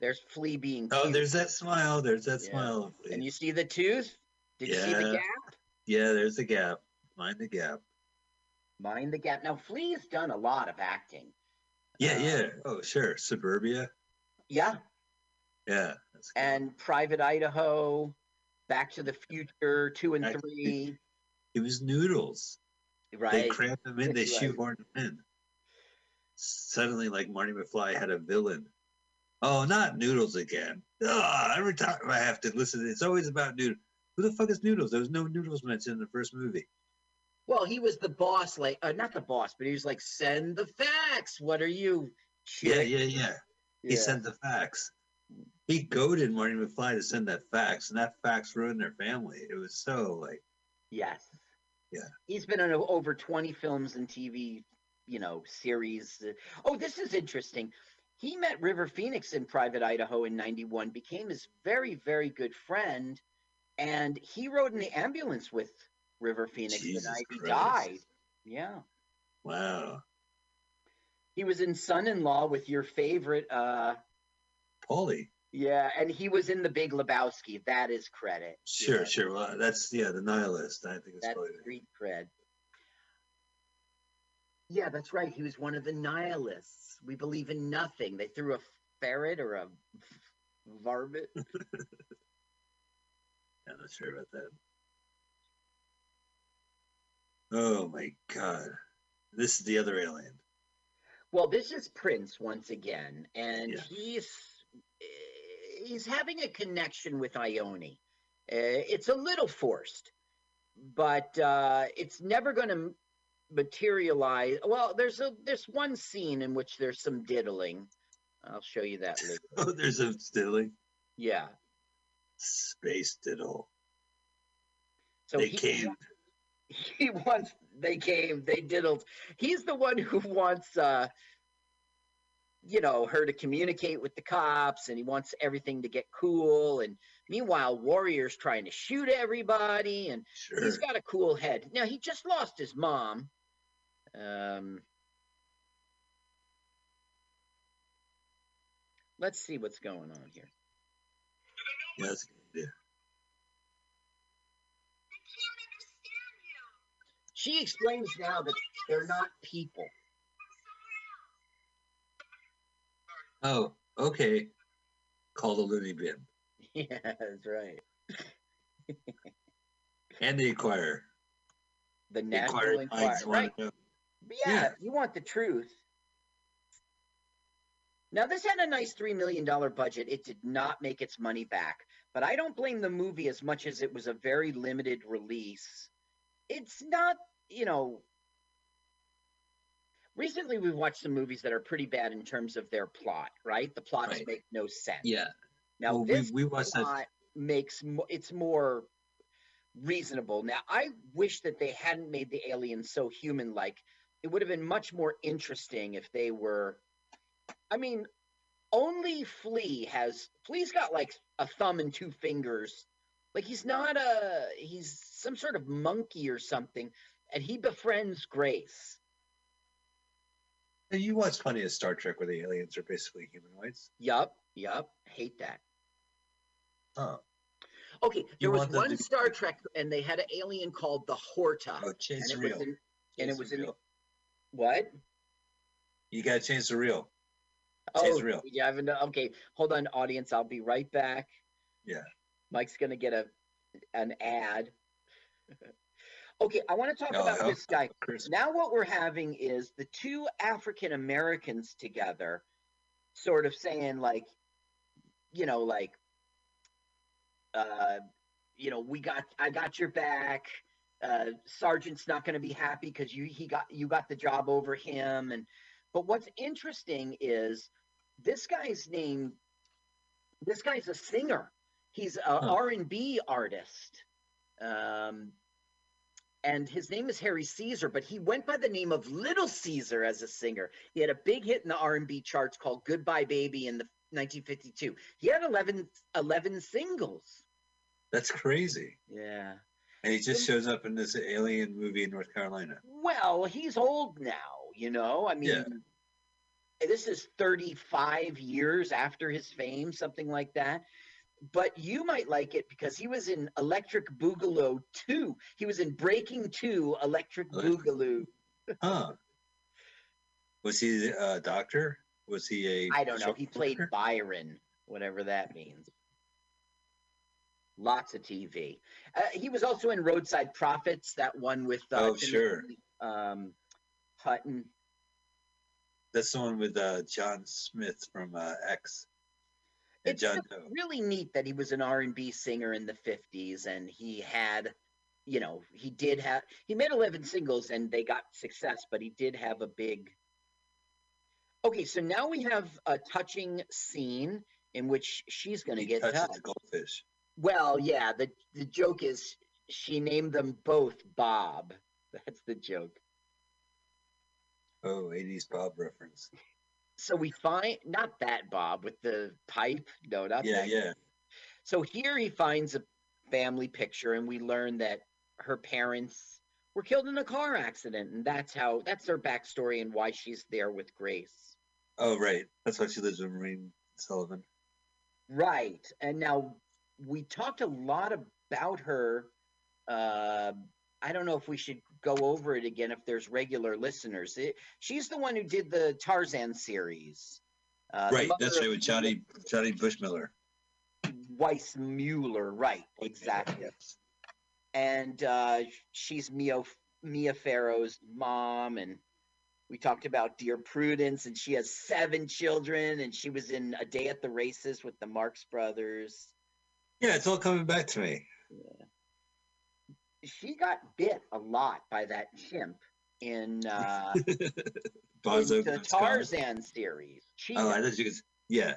There's Flea being Oh, cute. there's that smile. There's that Yeah. smile. and you see the tooth? Did you see the Yeah. gap? Yeah, there's the gap. Mind the gap. Mind the gap. Now Flea's done a lot of acting. Yeah, Uh, yeah. Oh, sure. Suburbia. Yeah, Yeah. And Private Idaho, Back to the Future, two and three. it was Noodles. Right. They Right. them in. They Right. shoehorned him in. Suddenly, like Marty McFly had a villain. Oh, not Noodles again. Oh, every time I have to listen, it's always about Noodles. Who the fuck is Noodles? There was no Noodles mentioned in the first movie. Well, he was the boss, like uh, not the boss, but he was like, "Send the facts. What are you?" Yeah, chick?" yeah, yeah. He sent the facts. He goaded Marty McFly to send that fax, and that fax ruined their family. It was so like, Yes. Yeah. He's been in over 20 films and TV, you know, series. Oh, this is interesting. He met River Phoenix in Private Idaho in 91, became his very, very good friend, and he rode in the ambulance with River Phoenix the Jesus night he died. Yeah. wow, He was in Son in Law with your favorite, uh, Paulie. yeah, and he was in The Big Lebowski. That is credit. Sure, Yeah. sure. Well, that's yeah, the nihilist. I think it's That's probably street cred. Yeah, that's right. He was one of the nihilists. We believe in nothing. They threw a ferret or a varmint. I'm not sure about that. Oh my god. This is the other alien. Well, this is Prince once again, and Yeah. he's he's having a connection with Ione. Uh, it's a little forced, but uh, it's never going to materialize. Well, there's a there's one scene in which there's some diddling. I'll show you that later. Oh, there's a stilling. Yeah. Space diddle. So they he, came. he wants they came they diddled he's the one who wants uh you know her to communicate with the cops and he wants everything to get cool and meanwhile warrior's trying to shoot everybody and Sure. he's got a cool head now he just lost his mom um let's see what's going on here Yeah, that's good idea. she explains now that they're not people Oh, okay. Call the loony bin. yeah that's right And the Inquirer. the The national Inquirer right yeah, Yeah. you want the truth. Now, this had a nice $3 million budget. It did not make its money back, but I don't blame the movie as much as it was a very limited release. It's not, you know. Recently, we've watched some movies that are pretty bad in terms of their plot, right? The plots Right. make no sense. Yeah. Now, Well, this we, we that. plot makes mo- it's more reasonable. Now, I wish that they hadn't made the aliens so human-like. It would have been much more interesting if they were. I mean, only Flea has Flea's got like a thumb and two fingers. Like he's not a he's some sort of monkey or something, and he befriends Grace. You watch plenty of Star Trek where the aliens are basically humanoids. Yup, yup, hate that. Oh, Okay, You there was one Star Trek, and they had an alien called the Horta, oh and change it the in, and it was in what? You gotta change the reel. Oh, Change the reel. yeah, I haven't. Okay, hold on, audience. I'll be right back. Yeah. Mike's gonna get a an ad. okay, I want to talk Oh, about oh. this guy. Now, what we're having is the two African Americans together, sort of saying like, you know, like, uh, you know, we got, I got your back. Uh, Sergeant's not going to be happy because you he got you got the job over him, and but what's interesting is this guy's name. This guy's a singer. He's a Huh. R and B artist. Um, and his name is Harry Caesar, but he went by the name of Little Caesar as a singer. He had a big hit in the R&B charts called Goodbye Baby in the 1952. He had 11, 11 singles. that's crazy. Yeah. And he just shows up in this alien movie in North Carolina. Well, he's old now, you know? I mean, Yeah. this is 35 years after his fame, something like that. But you might like it because he was in Electric Boogaloo 2. He was in Breaking 2 Electric Boogaloo. Huh. Was he a doctor? Was he a I don't know. He played? Byron, whatever that means. Lots of TV. Uh, he was also in Roadside Prophets, that one with uh, Oh, sure. Um, Hutton. That's the one with uh, John Smith from uh, X. It's John Doe. really neat that he was an R&B singer in the 50s and he had, you know, he did have, he made 11 singles and they got success, but he did have a big. Okay, so now we have a touching scene in which she's going to get touched. goldfish. Well, yeah, the the joke is she named them both Bob. That's the joke. Oh, 80s Bob reference. So we find not that Bob with the pipe. No, not Yeah, that. yeah. So here he finds a family picture, and we learn that her parents were killed in a car accident, and that's how that's her backstory and why she's there with Grace. Oh, right. That's why she lives with Maureen Sullivan. Right. And now we talked a lot about her. Uh, I don't know if we should go over it again if there's regular listeners. It, she's the one who did the Tarzan series. Uh, right. That's right. With Johnny Johnny Bushmiller. Weissmuller, Right. Exactly. And uh, she's Mia, Mia Farrow's mom. And we talked about Dear Prudence, and she has seven children, and she was in A Day at the Races with the Marx Brothers. Yeah, it's all coming back to me. She got bit a lot by that chimp in uh in the. Tarzan series. She, Oh, I thought you could. Yeah,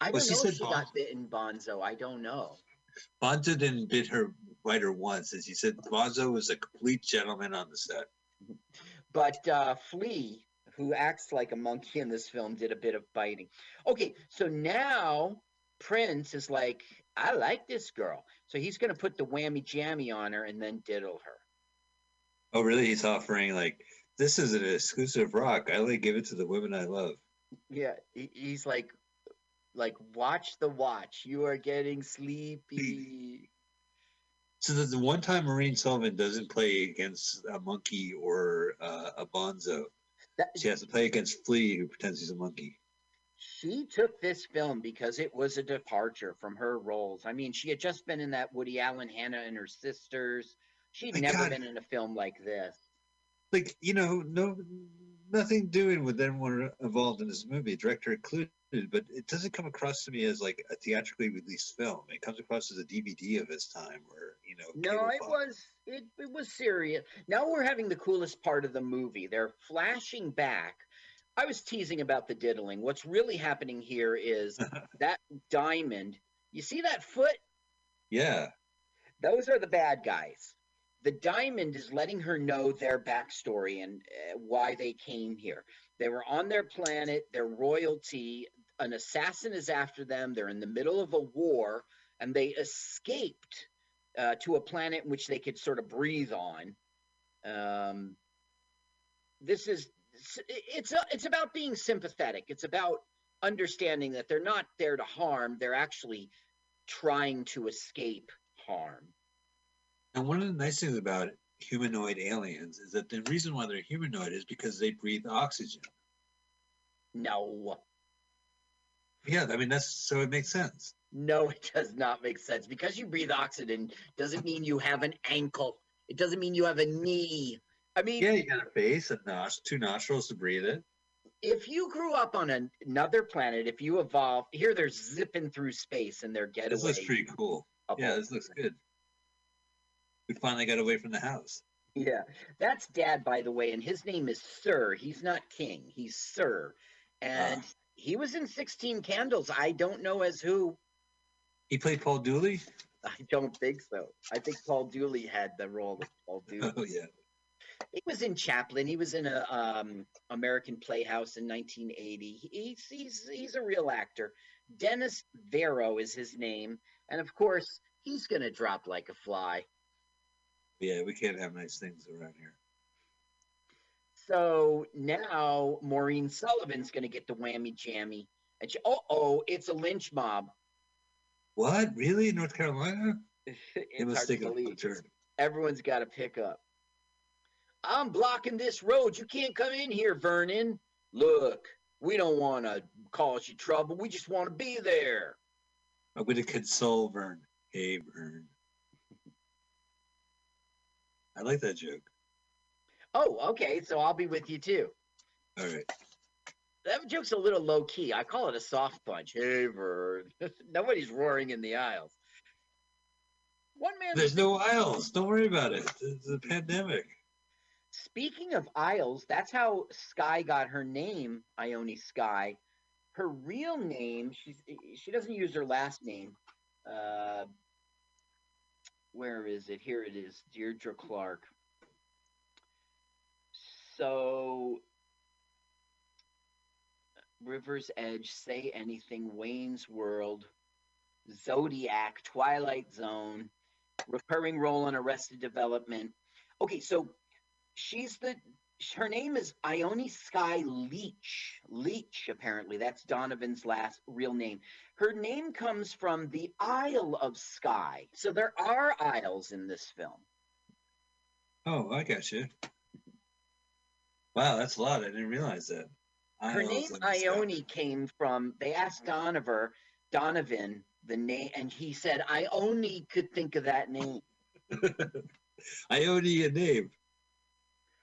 I well, don't she know if she Bonzo. got bit in Bonzo. I don't know. Bonzo didn't bid her bite her once, as she said Bonzo was a complete gentleman on the set. But uh Flea, who acts like a monkey in this film, did a bit of biting. Okay, so now Prince is like, I like this girl. So he's gonna put the whammy jammy on her and then diddle her. Oh, really? He's offering like this is an exclusive rock. I only give it to the women I love. Yeah, he's like like watch the watch. You are getting sleepy. So that the one time Maureen Sullivan doesn't play against a monkey or uh, a Bonzo, That, she has to play against Flea, who pretends he's a monkey. She took this film because it was a departure from her roles. I mean, she had just been in that Woody Allen Hannah and her sisters. She'd My never God. been in a film like this. Like you know, no, nothing doing with anyone involved in this movie, director included. But it doesn't come across to me as like a theatrically released film. It comes across as a DVD of its time, or you know. No, it was it, it was serious. Now we're having the coolest part of the movie. They're flashing back. I was teasing about the diddling. What's really happening here is that diamond. You see that foot? Yeah, Those are the bad guys. The diamond is letting her know their backstory and uh, why they came here. They were on their planet, their royalty. An assassin is after them. They're in the middle of a war, and they escaped uh, to a planet in which they could sort of breathe on. Um, this is it's uh, it's about being sympathetic. It's about understanding that they're not there to harm. They're actually trying to escape harm. and one of the nice things about humanoid aliens is that the reason why they're humanoid is because they breathe oxygen. No, Yeah, I mean that's so it makes sense. no, it does not make sense. Because you breathe oxygen doesn't mean you have an ankle. It doesn't mean you have a knee. I mean, Yeah, you got a face, a nos- two nostrils to breathe it. if you grew up on an, another planet, if you evolved, here they're zipping through space and they're getaway. This looks pretty cool. Yeah, this looks good. We finally got away from the house. Yeah, that's Dad, by the way, and his name is Sir. He's not King. He's Sir, and Ah. he was in Sixteen Candles. I don't know as who. He played Paul Dooley. I don't think so. I think Paul Dooley had the role of Paul Dooley. Oh yeah. He was in Chaplin. He was in a um, American Playhouse in 1980. He- He's he's he's a real actor. Dennis Vero is his name, and of course he's gonna drop like a fly. Yeah, we can't have nice things around here. So now Maureen Sullivan's gonna get the whammy jammy, and she, oh oh, it's a lynch mob. What? Really? North Carolina? It must hard to believe. turn. Everyone's got to pick up. I'm blocking this road. You can't come in here, Vernon. Look, we don't want to cause you trouble. We just want to be there. I'm gonna console Vern. Hey Vern. I like that joke. Oh, okay. So I'll be with you too. All right. That joke's a little low key. I call it a soft punch. Hey, Vern. Nobody's roaring in the aisles. One man. There's no aisles. Don't worry about it. It's a pandemic. Speaking of aisles, that's how Skye got her name, Ione Skye. Her real name, she's she doesn't use her last name. Uh, where is it? Here it is, Deirdre Clark. So, River's Edge, Say Anything, Wayne's World, Zodiac, Twilight Zone, recurring role on Arrested Development. Okay, so she's the her name is Ione Skye Leitch. Leitch, apparently. That's Donovan's last real name. Her name comes from the Isle of Skye. So there are isles in this film. Oh, I got you. Wow, that's a lot. I didn't realize that. Her name Skye. Ione came from they asked Donovan, Donovan the name, and he said, I only could think of that name. Ione a name.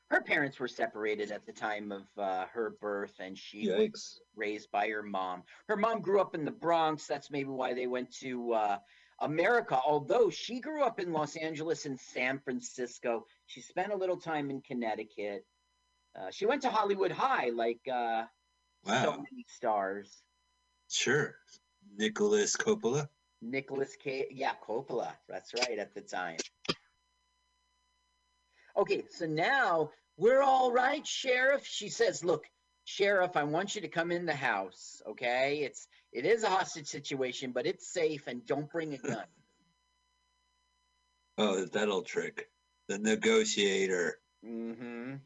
Her parents were separated at the time of uh, her birth, and she was raised by her mom. Her mom grew up in the Bronx. That's maybe why they went to uh, America. Although she grew up in Los Angeles and San Francisco, she spent a little time in Connecticut. Uh, she went to Hollywood High, like uh, so many stars. Sure. Nicolas Coppola. Nicolas Cage, yeah, Coppola. That's right at the time. Okay, so now we're all right, Sheriff. She says, "Look, Sheriff, I want you to come in the house. Okay, it's it is a hostage situation, but it's safe, and don't bring a gun." Oh, that old trick. The negotiator. mm-hmm.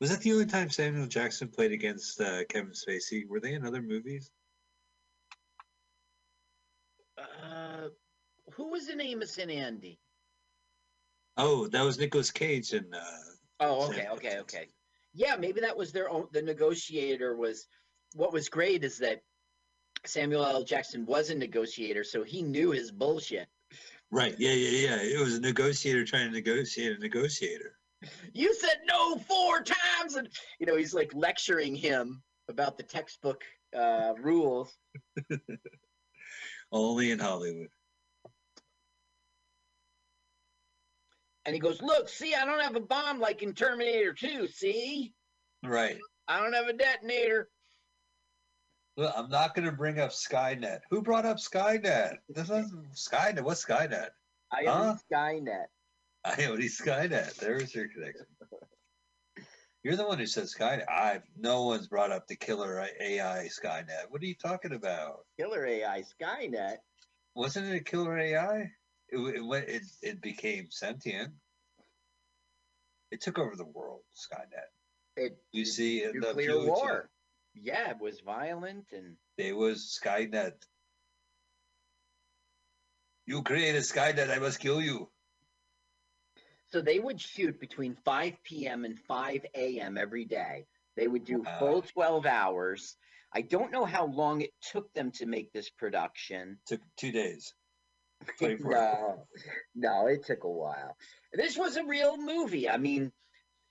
Was that the only time Samuel Jackson played against uh, Kevin Spacey? Were they in other movies? Uh, who was in Amos and Andy? Oh, that was Nicolas Cage and uh, Oh, okay, okay, okay. Yeah, maybe that was their own. The negotiator was. What was great is that Samuel L. Jackson was a negotiator, so he knew his bullshit. right. Yeah, yeah, yeah. It was a negotiator trying to negotiate a negotiator. You said no four times, and you know he's like lecturing him about the textbook uh, rules. Only in Hollywood. And he goes, "Look, see, I don't have a bomb like in Terminator 2. See, Right. I don't have a detonator." Well, I'm not going to bring up Skynet. Who brought up Skynet? This is Skynet. What's Skynet? I Huh? Skynet. IoT Skynet. There's your connection. You're the one who said Skynet. I've no one's brought up the killer AI Skynet. What are you talking about? Killer AI Skynet. Wasn't it a killer AI? It it. It, it became sentient. It took over the world. Skynet. It You see in the nuclear war. Yeah, it was violent and It was Skynet. You created Skynet. I must kill you. so they would shoot between 5 p.m. and 5 a.m. every day. They would do Wow. full 12 hours. I don't know how long it took them to make this production. Took two days. 24 no, no, it took a while. This was a real movie. I mean,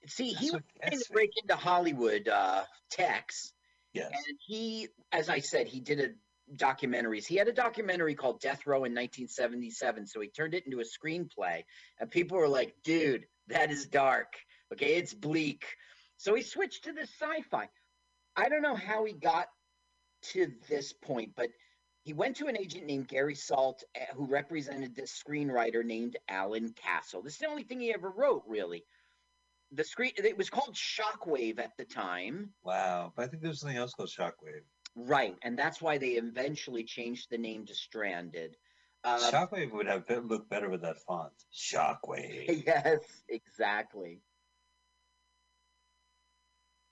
see, he was trying to break into Hollywood uh, Tex, Yes. and he, as I said, he did a documentaries. He had a documentary called Death Row in 1977, so he turned it into a screenplay, and people were like, "Dude, that is dark. Okay, it's bleak." So he switched to the sci-fi. I don't know how he got to this point, but he went to an agent named Gary Salt, eh, who represented this screenwriter named Alan Castle. This is the only thing he ever wrote, really. The screen it was called Shockwave at the time. Wow. But I think there's something else called Shockwave. Right, and that's why they eventually changed the name to Stranded. Uh, Shockwave would have been, looked better with that font. Shockwave. yes, exactly.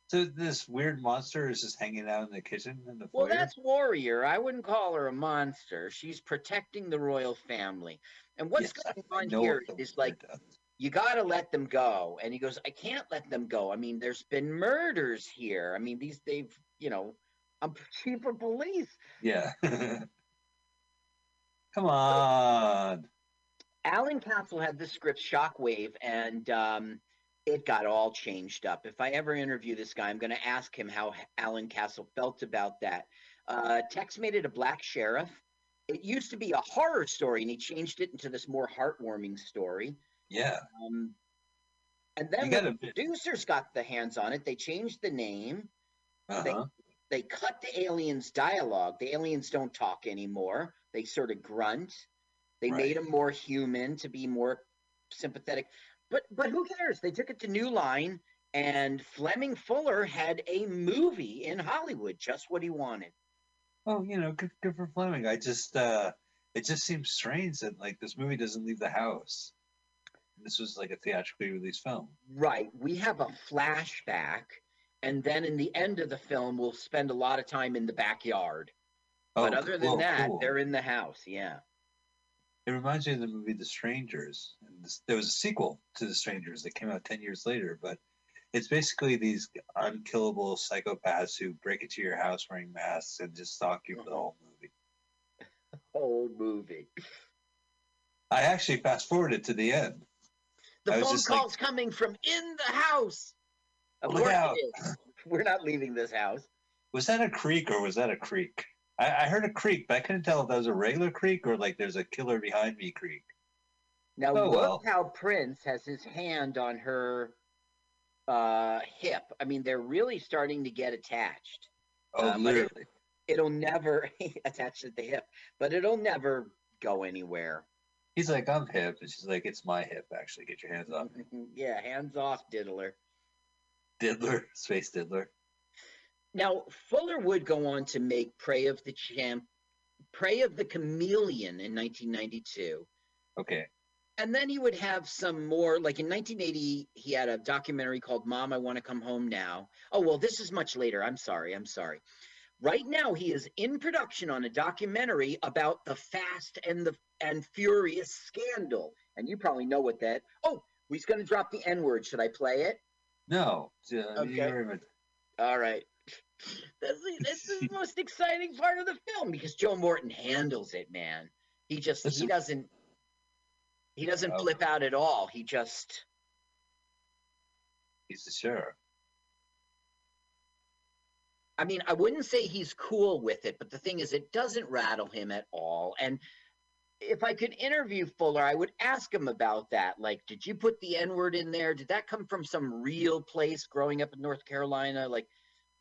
So this weird monster is just hanging out in the kitchen in the Well, foyer? that's Warrior. I wouldn't call her a monster. She's protecting the royal family. And what's Yes, I- going on know here what the is like, does. you got to let them go. And he goes, I can't let them go. I mean, there's been murders here. I mean, these, they've, you know, I'm chief of police. Yeah. Come on. Alan Castle had the script Shockwave, and um, it got all changed up. If I ever interview this guy, I'm going to ask him how Alan Castle felt about that. Uh, Tex made it a black sheriff. It used to be a horror story, and he changed it into this more heartwarming story. Yeah. Um, and then the producers got the hands on it, they changed the name. Uh-huh. They cut the aliens' dialogue. The aliens don't talk anymore. They sort of grunt. They made Right. them more human to be more sympathetic. But but who cares? They took it to New Line, and Fleming Fuller had a movie in Hollywood, just what he wanted. Oh, you know, good, good for Fleming. I just, uh, it just seems strange that like this movie doesn't leave the house. This was like a theatrically released film. Right. We have a flashback, and then in the end of the film, we'll spend a lot of time in the backyard. but Oh, other than that, cool. they're in the house. Yeah. It reminds me of the movie The Strangers. And this, there was a sequel to The Strangers that came out 10 years later, but it's basically these unkillable psychopaths who break into your house wearing masks and just stalk you for the whole movie. Whole movie. I actually fast forwarded to the end. The I phone just like- call's coming from in the house. Of Look out. We're not leaving this house. Was that a creek or was that a creek? I, I heard a creek, but I couldn't tell if that was a regular creek or like there's a killer behind me creek. Now Oh, look well. how Prince has his hand on her uh hip. I mean, they're really starting to get attached. Oh, Uh, but it- literally. It'll never attach at the hip, but it'll never go anywhere. He's like, I'm hip. And she's like, it's my hip, actually. Get your hands off me. yeah, hands off, diddler. Diddler, Space Diddler. Now, Fuller would go on to make Prey of the Champ, Prey of the Chameleon in 1992. Okay. And then he would have some more, like in 1980, he had a documentary called Mom, I Want to Come Home Now. Oh, well, this is much later. I'm sorry. I'm sorry. Right now, he is in production on a documentary about the Fast and the and Furious scandal. And you probably know what that. Oh, he's going to drop the N word. Should I play it? No. uh, Okay. All right. This is, the most exciting part of the film because Joe Morton handles it, man. He just he Listen- doesn't he doesn't Oh. flip out at all. He just He's the sheriff. I mean, I wouldn't say he's cool with it, but the thing is, it doesn't rattle him at all. And if I could interview Fuller, I would ask him about that. Like, did you put the N word in there? Did that come from some real place growing up in North Carolina? Like,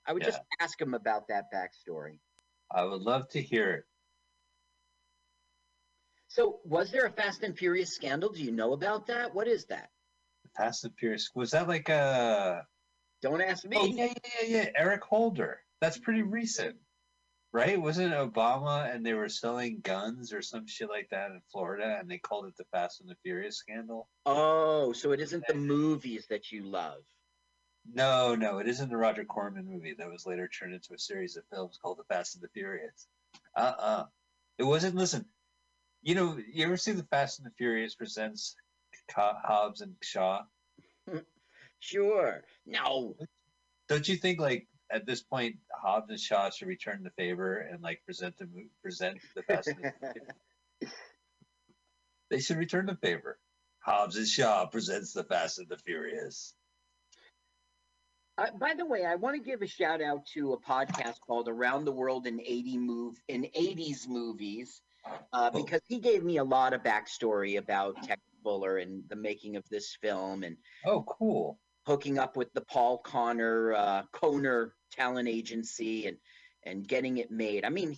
I would just ask him about that backstory. I would love to hear it. So, was there a Fast and Furious scandal? Do you know about that? What is that? Fast and Furious. Was that like a? Don't ask me. Oh yeah, yeah, yeah, yeah. Eric Holder. That's pretty mm-hmm. recent, right? Wasn't it Obama and they were selling guns or some shit like that in Florida, and they called it the Fast and the Furious scandal? Oh, so it isn't the movies that you love. No, no, it isn't the Roger Corman movie that was later turned into a series of films called The Fast and the Furious. Uh-uh. It wasn't. Listen, you know, you ever see The Fast and the Furious presents Hobbs and Shaw? Sure. No. Don't you think like at this point Hobbs and Shaw should return the favor and like present the present the Fast and the Furious? They should return the favor. Hobbs and Shaw presents the Fast and the Furious. Uh, by the way, I want to give a shout out to a podcast called Around the World in 80 move in 80s movies uh, Oh. because he gave me a lot of backstory about Tex Fuller and the making of this film and Oh, cool. hooking up with the Paul Kohner uh, Kohner talent agency and and getting it made. I mean,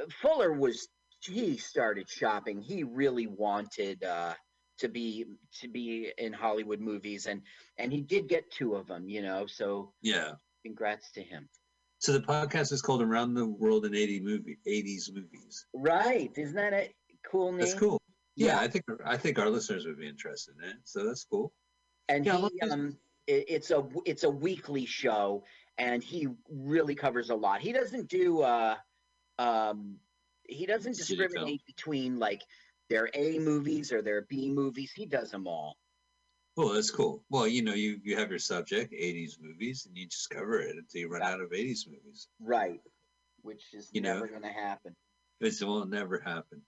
uh, Fuller was he started shopping. He really wanted uh, to be to be in Hollywood movies and and he did get two of them, you know. So Yeah. congrats to him. So the podcast is called Around the World in 80 movie 80s movies. Right? Isn't that a cool name? That's cool. Yeah, Yeah. I think I think our listeners would be interested in it. So that's cool. and Yeah, he, um, it, it's a it's a weekly show, and he really covers a lot. He doesn't do uh, um, he doesn't discriminate between like their A movies or their B movies. He does them all. Oh, that's cool. Well, you know, you you have your subject, 80s movies, and you just cover it until you run out of 80s movies. Right. Which is You know. never going to happen. It will never happen.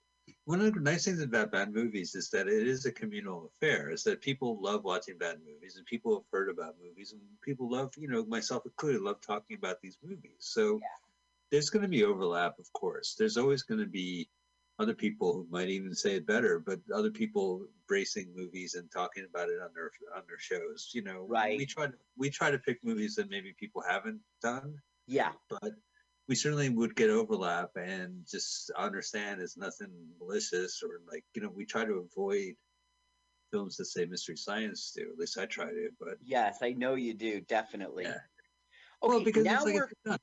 One of the nice things about bad movies is that it is a communal affair. Is that people love watching bad movies, and people have heard about movies, and people love, you know, myself included, love talking about these movies. So Yeah. there's going to be overlap, of course. There's always going to be other people who might even say it better, but other people bracing movies and talking about it on their on their shows. You know, Right. We try to we try to pick movies that maybe people haven't done Yeah. but we certainly would get overlap and just understand it's nothing malicious or like you know we try to avoid films that say mystery science do at least i try to but Yes, I know you do. Definitely. Yeah. Okay, well because now like we're.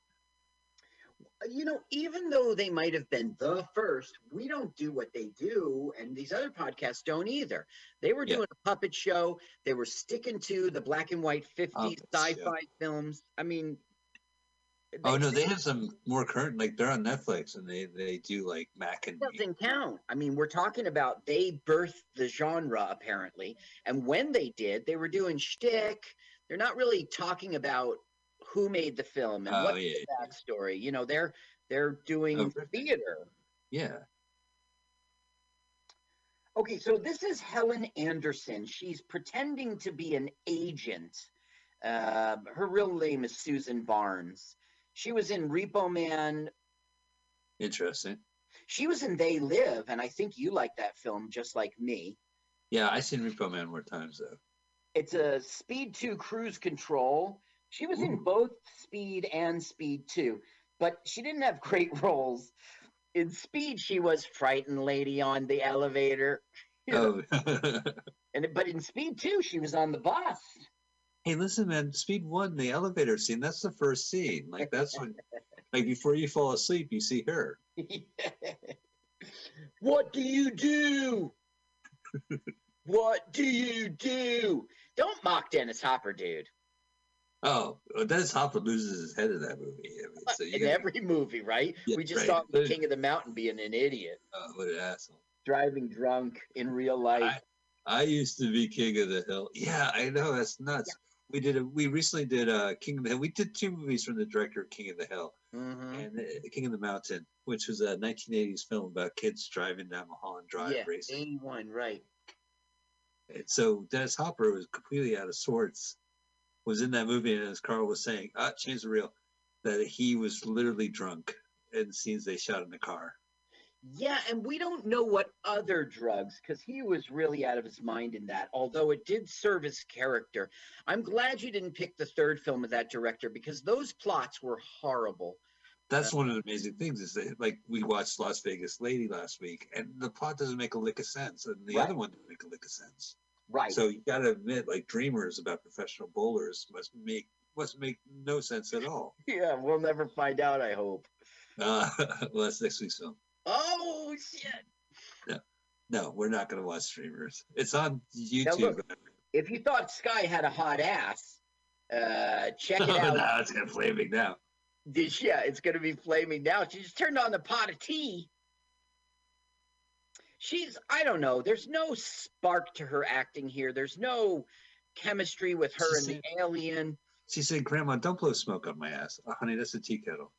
You know, even though they might have been the first, we don't do what they do, and these other podcasts don't either. They were Yeah. doing a puppet show. They were sticking to the black and white 50s Puppet sci-fi films. I mean, oh no they have some more current like they're on netflix and they they do like mac and doesn't count. I mean, we're talking about they birthed the genre apparently, and when they did, they were doing shtick. They're not really talking about who made the film and Oh, what's yeah, the backstory. You know, they're they're doing Oh, theater. yeah Okay, so this is Helen Anderson. She's pretending to be an agent. Uh, her real name is Susan Barnes. She was in Repo Man. interesting She was in They Live, and I think you like that film just like me. yeah I've seen repo man more times though It's a Speed 2 cruise control. She was in both Speed and Speed 2, but she didn't have great roles. In Speed, she was frightened lady on the elevator. Oh and but in Speed 2, she was on the bus. hey listen man speed one the elevator scene that's the first scene like that's when like before you fall asleep you see her what do you do? what do you do? Don't mock Dennis Hopper, dude. Oh, Dennis Hopper loses his head in that movie. I mean, so in gotta- every movie, right? Yeah, we just right. saw There's- King of the Mountain being an idiot, oh, what an asshole! driving drunk in real life. I used to be king of the hill. Yeah, I know that's nuts. We did a. We recently did uh, King of the Hill. We did two movies from the director of King of the Hill Mhm. and uh, King of the Mountain, which was a 1980s film about kids driving down Mulholland Drive Yeah, racing. 81, right. And so Dennis Hopper was completely out of sorts was in that movie, and as Carl was saying, ah, change the reel, that he was literally drunk in the scenes they shot in the car. Yeah, and we don't know what other drugs, because he was really out of his mind in that, although it did serve his character. I'm glad you didn't pick the third film of that director because those plots were horrible. That's one of the amazing things is that, like, we watched Las Vegas Lady last week, and the plot doesn't make a lick of sense, and the Right. other one doesn't make a lick of sense. Right. So you got to admit, like, Dreamers about professional bowlers must make must make no sense at all. yeah, we'll never find out, I hope. Uh, well, that's next week's film. Oh, shit. No, no, we're not going to watch Dreamers. It's on YouTube. look, if you thought Skye had a hot ass, uh, check it oh, out. now it's going to flaming now. This- yeah, it's going to be flaming now. She just turned on the pot of tea. She's, I don't know. There's no spark to her acting here. There's no chemistry with her and the alien. She said, "Grandma, don't blow smoke up my ass, oh, honey. That's a tea kettle."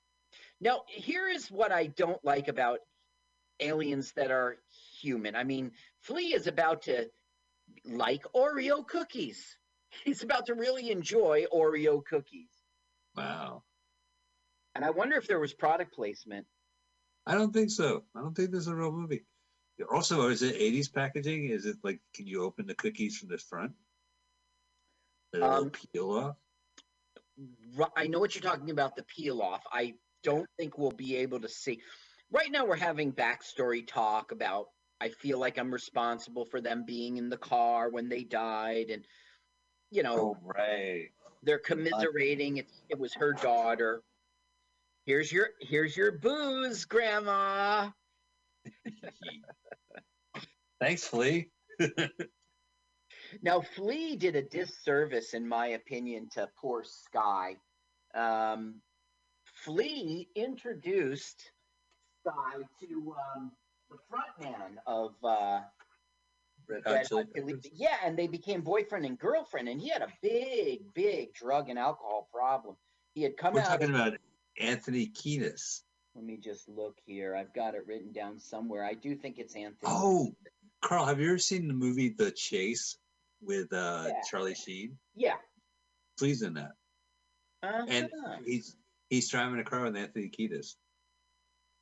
Now, here is what I don't like about aliens that are human. I mean, Flea is about to like Oreo cookies. He's about to really enjoy Oreo cookies. Wow. And I wonder if there was product placement. I don't think so. I don't think this is a real movie. Also, is it 80s packaging? Is it like, can you open the cookies from the front? The little Um, peel off? I know what you're talking about, the peel off. I don't think we'll be able to see. Right now, we're having backstory talk about. I feel like I'm responsible for them being in the car when they died, and you know Oh, right. they're commiserating. It, it was her daughter. Here's your here's your booze, Grandma. Thanks, Flea. Now, Flea did a disservice, in my opinion, to poor Skye. Um, Flea introduced Skye to um, the frontman of uh, Red Hot Chili Peppers. yeah, and they became boyfriend and girlfriend, and he had a big, big drug and alcohol problem. He had come We're out. talking about Anthony Kiedis. Let me just look here. I've got it written down somewhere. I do think it's Anthony. Oh, Carl, have you ever seen the movie The Chase with uh, Yeah. Charlie Sheen? yeah. Flea's in that, Uh-huh. and he's he's driving a car with Anthony Kiedis.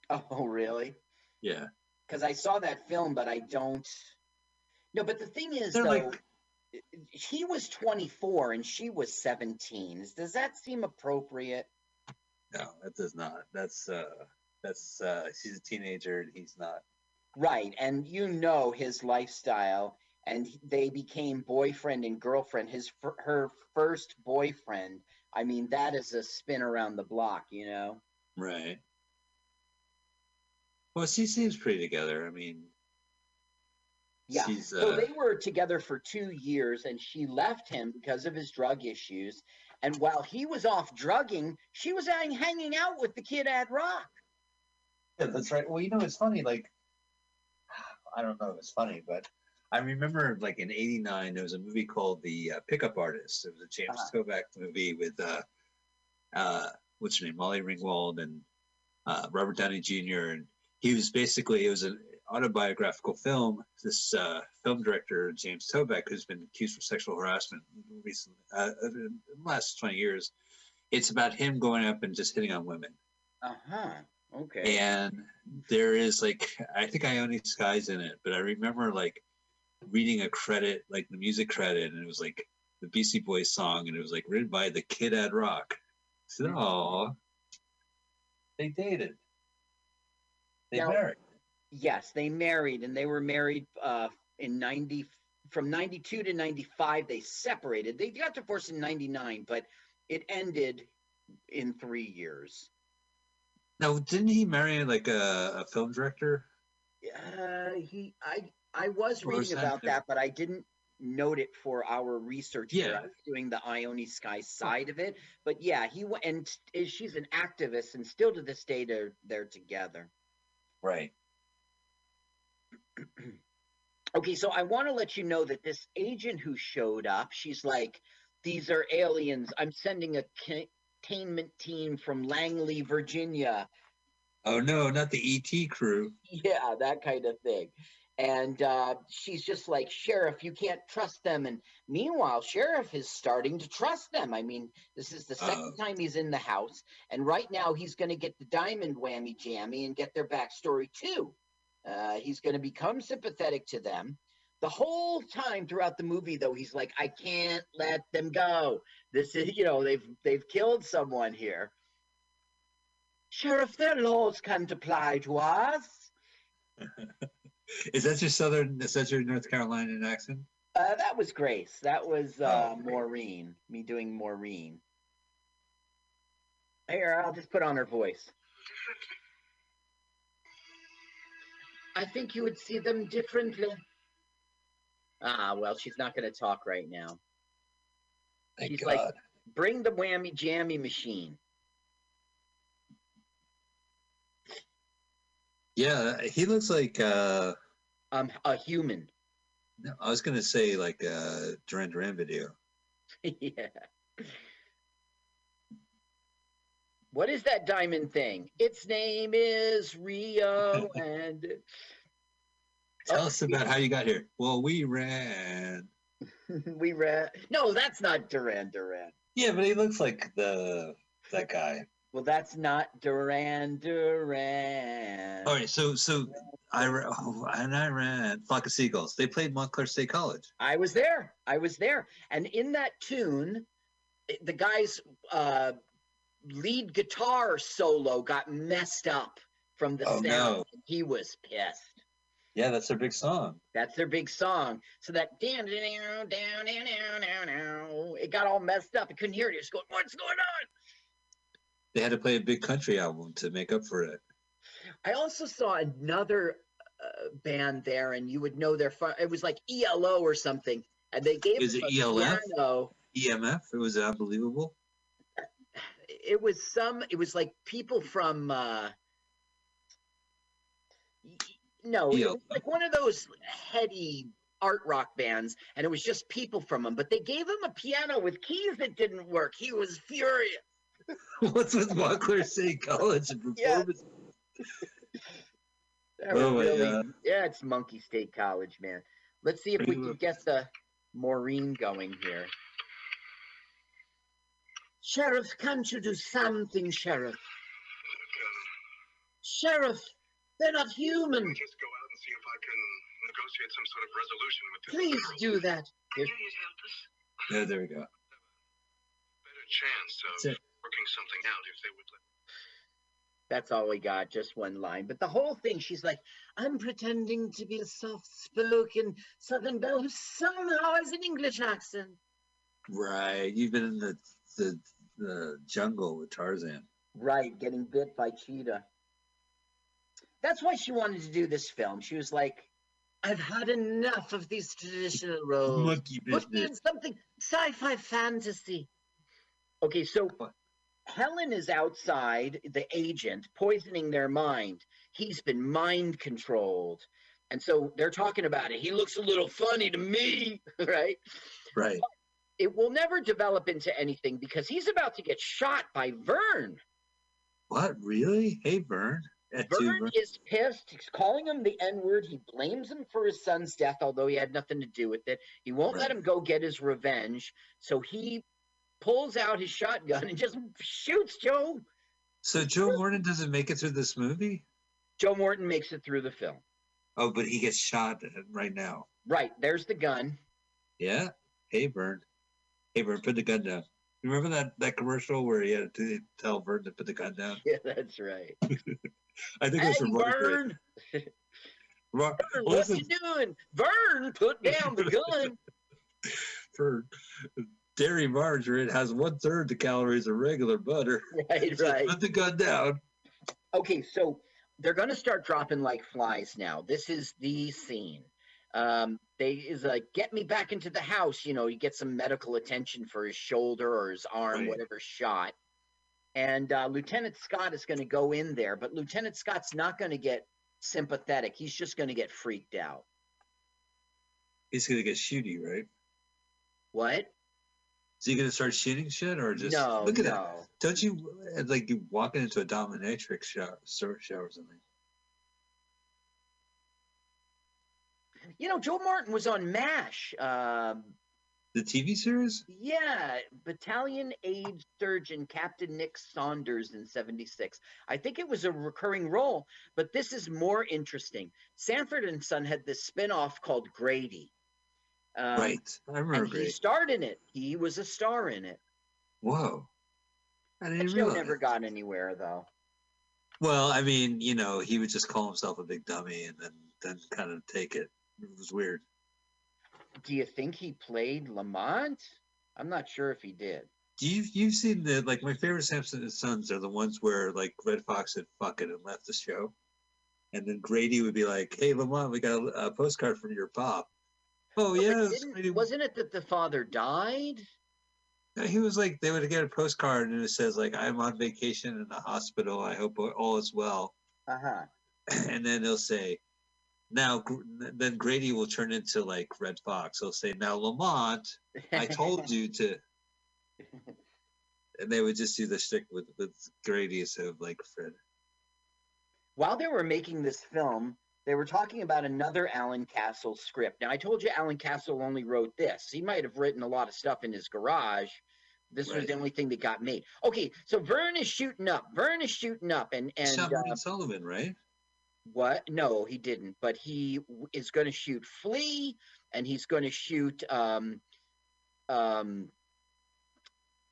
oh, really? Yeah, because I saw that film, but I don't. No, but the thing is, They're though, like- he was 24 and she was 17. Does that seem appropriate? No, that does not. That's uh, that's uh, she's a teenager and he's not. Right, and you know his lifestyle, and they became boyfriend and girlfriend. His her first boyfriend. I mean, that is a spin around the block, you know. Right. Well, she seems pretty together. I mean, Yeah. she's So uh, they were together for two years, and she left him because of his drug issues. And while he was off drugging, she was hang- hanging out with the kid Ad Rock. Yeah, that's right. Well, you know, it's funny. Like, I don't know if it's funny, but I remember, like in '89, there was a movie called The uh, Pickup Artist. It was a James Uh-huh. Toback movie with uh, uh, what's her name, Molly Ringwald and uh, Robert Downey Jr. And he was basically it was an autobiographical film. This uh, film director James Toback, who's been accused of sexual harassment recently, uh, in the last 20 years. It's about him going up and just hitting on women Uh huh. Okay. and there is like I think Ione Skye's in it, but I remember like reading a credit, like the music credit, and it was like the Beastie Boys song, and it was like written by the Kid Ad Rock. So Mhm. they dated. They Now- married. Yes, they married, and they were married uh, in 90, from 92 to 95. They separated. They got divorced in 99, but it ended in three years. Now, didn't he marry like a, a film director? Uh, he, I, I was Or reading that about the- that, but I didn't note it for our research. Yeah. I was doing the Ione Skye side of it, but yeah, he went, and she's an activist, and still to this day they're they're together. Right. Okay, so I want to let you know that this agent who showed up, she's like, "These are aliens. I'm sending a containment team from Langley, Virginia." Oh no, not the ET crew. Yeah, that kind of thing. And uh, she's just like, Sheriff, you can't trust them. And meanwhile, Sheriff is starting to trust them. I mean, this is the second Uh-oh. time he's in the house. And right now, he's going to get the diamond whammy jammy and get their backstory too. Uh, he's going to become sympathetic to them. The whole time throughout the movie, though, he's like, I can't let them go. This is, you know, they've they've killed someone here. Sheriff, their laws can't apply to us. Is that your southern? Is that your North Carolinian accent? Uh, that was Grace. That was uh, Oh. Maureen. Me doing Maureen. Here, I'll just put on her voice. I think you would see them differently. Ah, well, she's not going to talk right now. Thank She's God. like- Bring the whammy jammy machine. yeah, he looks like. uh Um, a human. no, I was gonna say like a Duran Duran video. yeah. What is that diamond thing? Its name is Rio, and Tell Oh, us about how you got here. Well, we ran. we ran. No, that's not Duran Duran. Yeah, but he looks like the that guy. Well, that's not Duran Duran. All right, so so I oh, and I ran Flock of Seagulls. They played Montclair State College. I was there. I was there. And in that tune, the guy's uh, lead guitar solo got messed up from the Oh, sound. no. He was pissed. Yeah, that's their big song. That's their big song. So that down, down, down, down, down, down, it got all messed up. I couldn't hear it. He was going, "What's going on?" They had to play a big country album to make up for it. I also saw another uh, band there, and you would know their fun. It was like ELO or something, and they gave Is it ELF? piano. EMF. It was unbelievable. It was some. It was like people from. Uh, no, it was like one of those heady art rock bands, and it was just people from them. But they gave him a piano with keys that didn't work. He was furious. What's with Montclair State College and Yeah. performance? Was Oh really- yeah, it's Monkey State College, man. Let's see if we Pretty can get the Maureen going here. Sheriff, can't you do something, Sheriff? Sheriff, they're not human. Just go out and see if I can negotiate some sort of resolution with this Please girl. do that. I Here- knew you'd help us. Yeah, there we go. Better chance That's of working something out if they would let. That's all we got, just one line. But the whole thing, she's like, I'm pretending to be a soft spoken Southern belle who somehow has an English accent. Right. You've been in the the, the jungle with Tarzan. Right, getting bit by cheetah. That's why she wanted to do this film. She was like, I've had enough of these traditional roles. Monkey Put me in something sci-fi fantasy. Okay, so What? Helen is outside, the agent, poisoning their mind. He's been mind controlled. And so they're talking about it. He looks a little funny to me, right? Right. It will never develop into anything because he's about to get shot by Vern. What? Really? Hey, Vern. At two, Vern Vern. is pissed. He's calling him the N word. He blames him for his son's death, although he had nothing to do with it. He won't let him go get his revenge. So he pulls out his shotgun and just shoots Joe. So Joe Morton doesn't make it through this movie? Joe Morton makes it through the film. Oh, but he gets shot right now. Right, there's the gun. Yeah. Hey, Vern. Hey, Vern, put the gun down. You Remember that, that commercial where he had to tell Vern to put the gun down? Yeah, that's right. I think it was from. Vern, Mar- Vern, what you doing? Vern, put down the gun. Vern. Dairy margarine has one third the calories of regular butter. right, So right. Put the gun down. Okay, so they're going to start dropping like flies now. This is the scene. Um, they is like, get me back into the house. You know, you get some medical attention for his shoulder or his arm, Right. whatever shot. And uh, Lieutenant Scott is going to go in there, but Lieutenant Scott's not going to get sympathetic. He's just going to get freaked out. He's gonna get shooty, right? What? Is he gonna start shooting shit or just no, look at that? Don't you like you walking into a dominatrix shower, shower or something? You know, Joe Morton was on MASH. Um, The TV series? yeah, Battalion Aid Surgeon Captain Nick Saunders in 76. I think it was a recurring role, but this is more interesting. Sanford and Son had this spin-off called Grady. Um, right. I remember. And he starred in it. He was a star in it. Whoa. I didn't realize. never got anywhere though. Well, I mean, you know, he would just call himself a big dummy and then then kind of take it. It was weird. Do you think he played Lamont? I'm not sure if he did. Do You've you've seen the like my favorite Sanford and Sons are the ones where like Redd Foxx had fuck it and left the show, and then Grady would be like, "Hey Lamont, we got a, a postcard from your pop." Oh But yeah, didn't- Grady- wasn't it that the father died? Yeah, he was like they would get a postcard and it says like I'm on vacation in the hospital. I hope all is well. Uh huh. And then they'll say, now then Grady will turn into like Redd Foxx. He'll say, now Lamont, I told you to. And they would just do the shtick with with Grady instead of like Fred. While they were making this film, they were talking about another Alan Castle script. Now, I told you Alan Castle only wrote this. He might have written a lot of stuff in his garage. This was the only thing that got made. Okay, so Vern is shooting up. Vern is shooting up, and and uh, Sullivan, right? What? No, he didn't. But he is going to shoot Flea, and he's going to shoot. Um, um,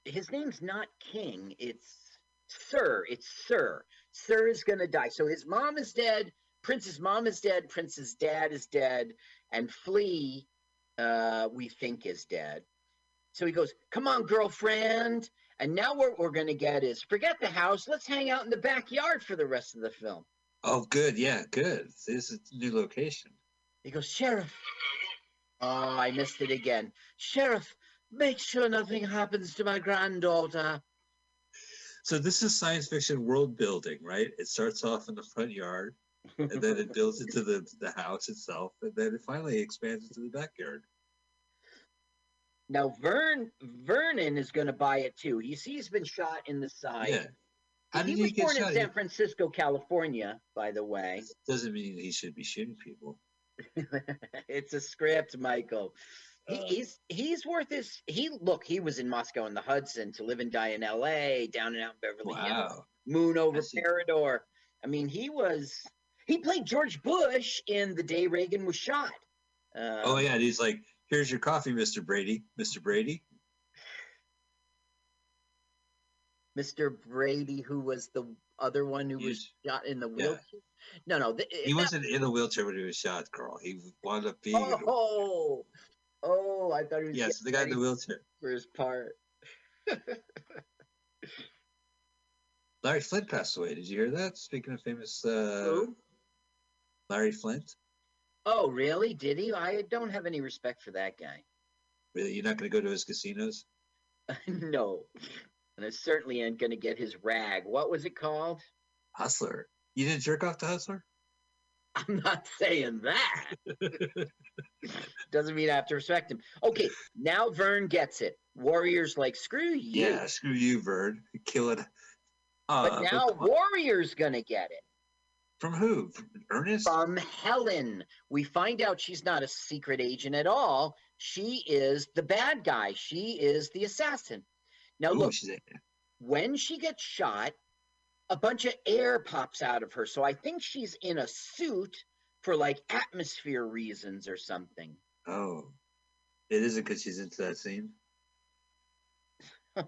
his name's not King. It's Sir. It's Sir. Sir is going to die. So his mom is dead. Prince's mom is dead. Prince's dad is dead, and Flea, uh, we think is dead. So he goes, "Come on, girlfriend." And now what we're going to get is forget the house. Let's hang out in the backyard for the rest of the film. Oh, good. Yeah, good. This is a new location. He goes, Sheriff. Oh, I missed it again. Sheriff, make sure nothing happens to my granddaughter. So this is science fiction world building, right? It starts off in the front yard, and then it builds into the the house itself, and then it finally expands into the backyard. Now, Vern Vernon is going to buy it too. You see, he's been shot in the side. Yeah. How he did was he get born shot? in San Francisco, California, by the way. Doesn't mean he should be shooting people. it's a script, Michael. He, Uh. he's he's worth his. He look. He was in Moscow and the Hudson to live and die in L.A. Down and out in Beverly Hills. Moon over. Parador. I mean, he was he played George Bush in the day Reagan was shot. Um, Oh yeah, and he's like, "Here's your coffee, Mr. Brady. Mr. Brady." Mr. Brady, who was the other one who was shot in the yeah. wheelchair. No, no, th- He wasn't in a wheelchair when he was shot, Carl. He wound up being. Oh, oh, I thought he was yes, the guy in the wheelchair. for his part. Larry Flynt passed away. Did you hear that? Speaking of famous, uh, Who? Larry Flynt. Oh, really? Did he? I don't have any respect for that guy. Really, you're not going to go to his casinos? no, and I certainly ain't gonna get his rag. What was it called? Hustler. You didn't jerk off to Hustler? I'm not saying that. Doesn't mean I have to respect him. Okay, now Vern gets it. Warriors like screw you. Yeah, screw you, Vern. Kill it. Uh, But now Warrior's gonna get it from who? From Ernest? from Helen. We find out she's not a secret agent at all. She is the bad guy. She is the assassin. Now look, when she gets shot, a bunch of air pops out of her. So I think she's in a suit for like atmosphere reasons or something. oh, it isn't because she's into that scene.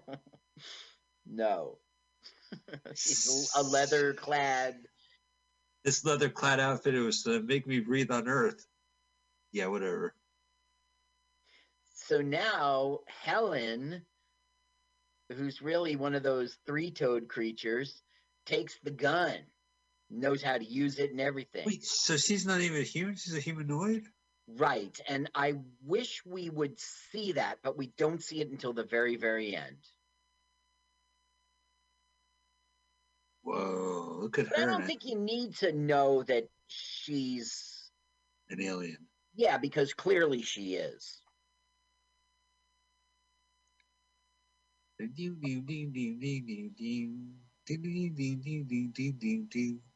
no. she's a leather clad. This leather-clad outfit it was to make me breathe on Earth. Yeah, whatever. So now Helen, who's really one of those three toed creatures, takes the gun, knows how to use it and everything. Wait, so she's not even a human? She's a humanoid? Right. And I wish we would see that, but we don't see it until the very, very end. Whoa, look at But I don't think you need to know that she's, an alien. yeah, because clearly she is.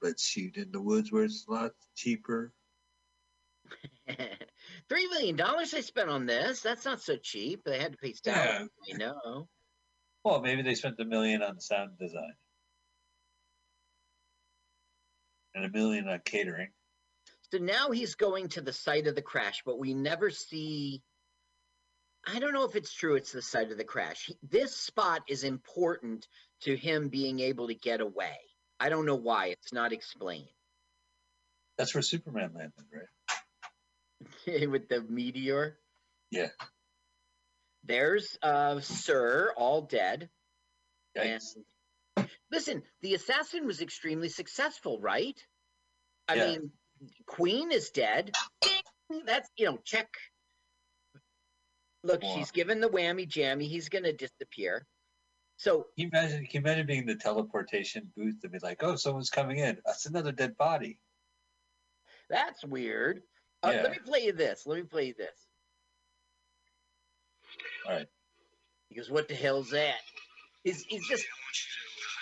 But shoot in the woods where it's a lot cheaper. Three million dollars they spent on this. That's not so cheap. They had to pay salaries. I know. Well, maybe they spent a million on sound design and a million on catering. So now he's going to the site of the crash, but we never see. I don't know if it's true. It's the site of the crash. He- this spot is important to him being able to get away. I don't know why. It's not explained. That's where Superman landed, right? With the meteor. Yeah. There's uh Sir, all dead. Yikes. And listen, the assassin was extremely successful, right? I Yeah. mean, Queen is dead. That's you know, check. Look, Wow. she's given the whammy jammy. He's gonna disappear. So Can you imagine? Can you imagine being in the teleportation booth and be like, "Oh, someone's coming in. That's another dead body." that's weird. Uh, Yeah. Let me play you this. Let me play you this. All right. He goes, "What the hell's that?" He's he's just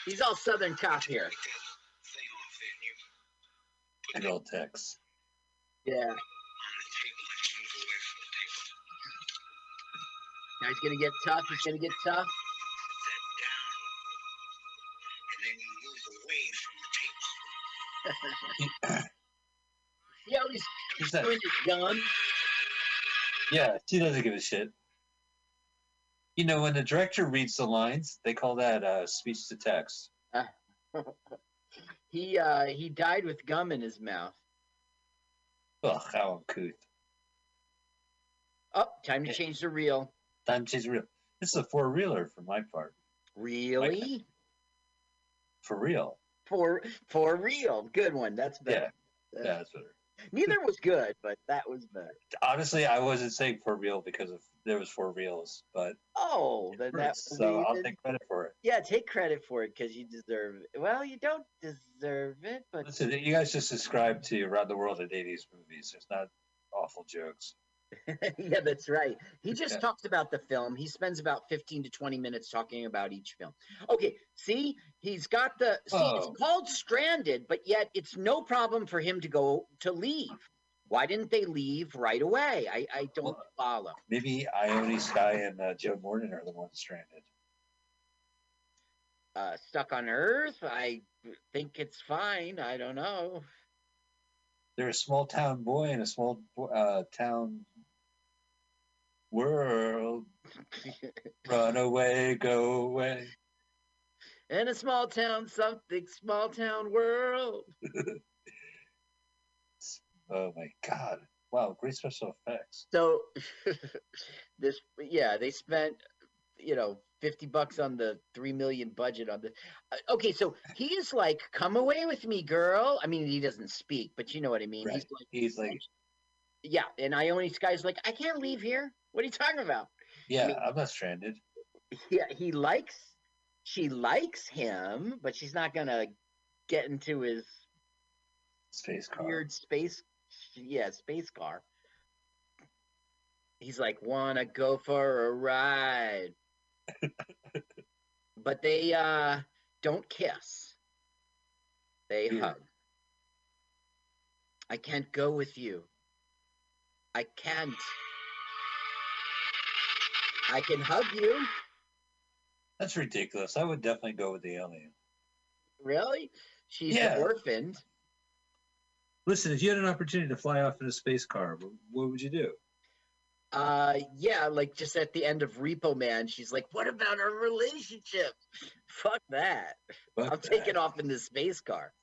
he's all Southern cop here. Good old Tex. Yeah. Now he's gonna get tough. He's gonna get tough. How he's doing his gun? Yeah, he doesn't give a shit. You know, when the director reads the lines, they call that uh, speech to text. He uh he died with gum in his mouth. Ugh, how uncouth. Oh, time to change the reel. Time she's real. This is a four reeler for my part. Really? For real. For for real. Good one. That's Yeah, better. yeah, that's better. Neither was good, but that was better. Honestly, I wasn't saying for real because of there was four reels, but Oh, then that so I'll take credit for it. yeah, take credit for it because you deserve it. Well, you don't deserve it, but Listen, you guys just subscribe to Around the World in 80s movies. There's not awful jokes. yeah, that's right. He just Yeah. talks about the film. He spends about 15 to 20 minutes talking about each film. Okay, see, he's got the see, Oh. it's called stranded, but yet it's no problem for him to go to leave. Why didn't they leave right away? I, I don't Well, follow. Maybe Ione Skye and uh, Joe Morton are the ones stranded. Uh, stuck on Earth, I think it's fine. I don't know. They're a small town boy in a small uh, town world. Run away, go away. In a small town, something small town world. Oh my god. Wow, great special effects. So this yeah, they spent you know 50 bucks on the 3 million budget on the uh, Okay, so he is like come away with me girl. I mean, he doesn't speak, but you know what I mean. Right. He's like He's like, yeah, and Ione Skye's like I can't leave here. What are you talking about? yeah, mean- I'm not stranded. Yeah, he likes she likes him, but she's not going to get into his Space car. weird space yeah space car he's like wanna go for a ride but they uh don't kiss they Weird. hug i can't go with you i can't i can hug you That's ridiculous. I would definitely go with the alien. really she's Yeah. orphaned Listen, if you had an opportunity to fly off in a space car, what would you do? Uh, yeah, like just at the end of Repo Man, she's like, "What about our relationship? Fuck that! Fuck I'm taking off in this space car."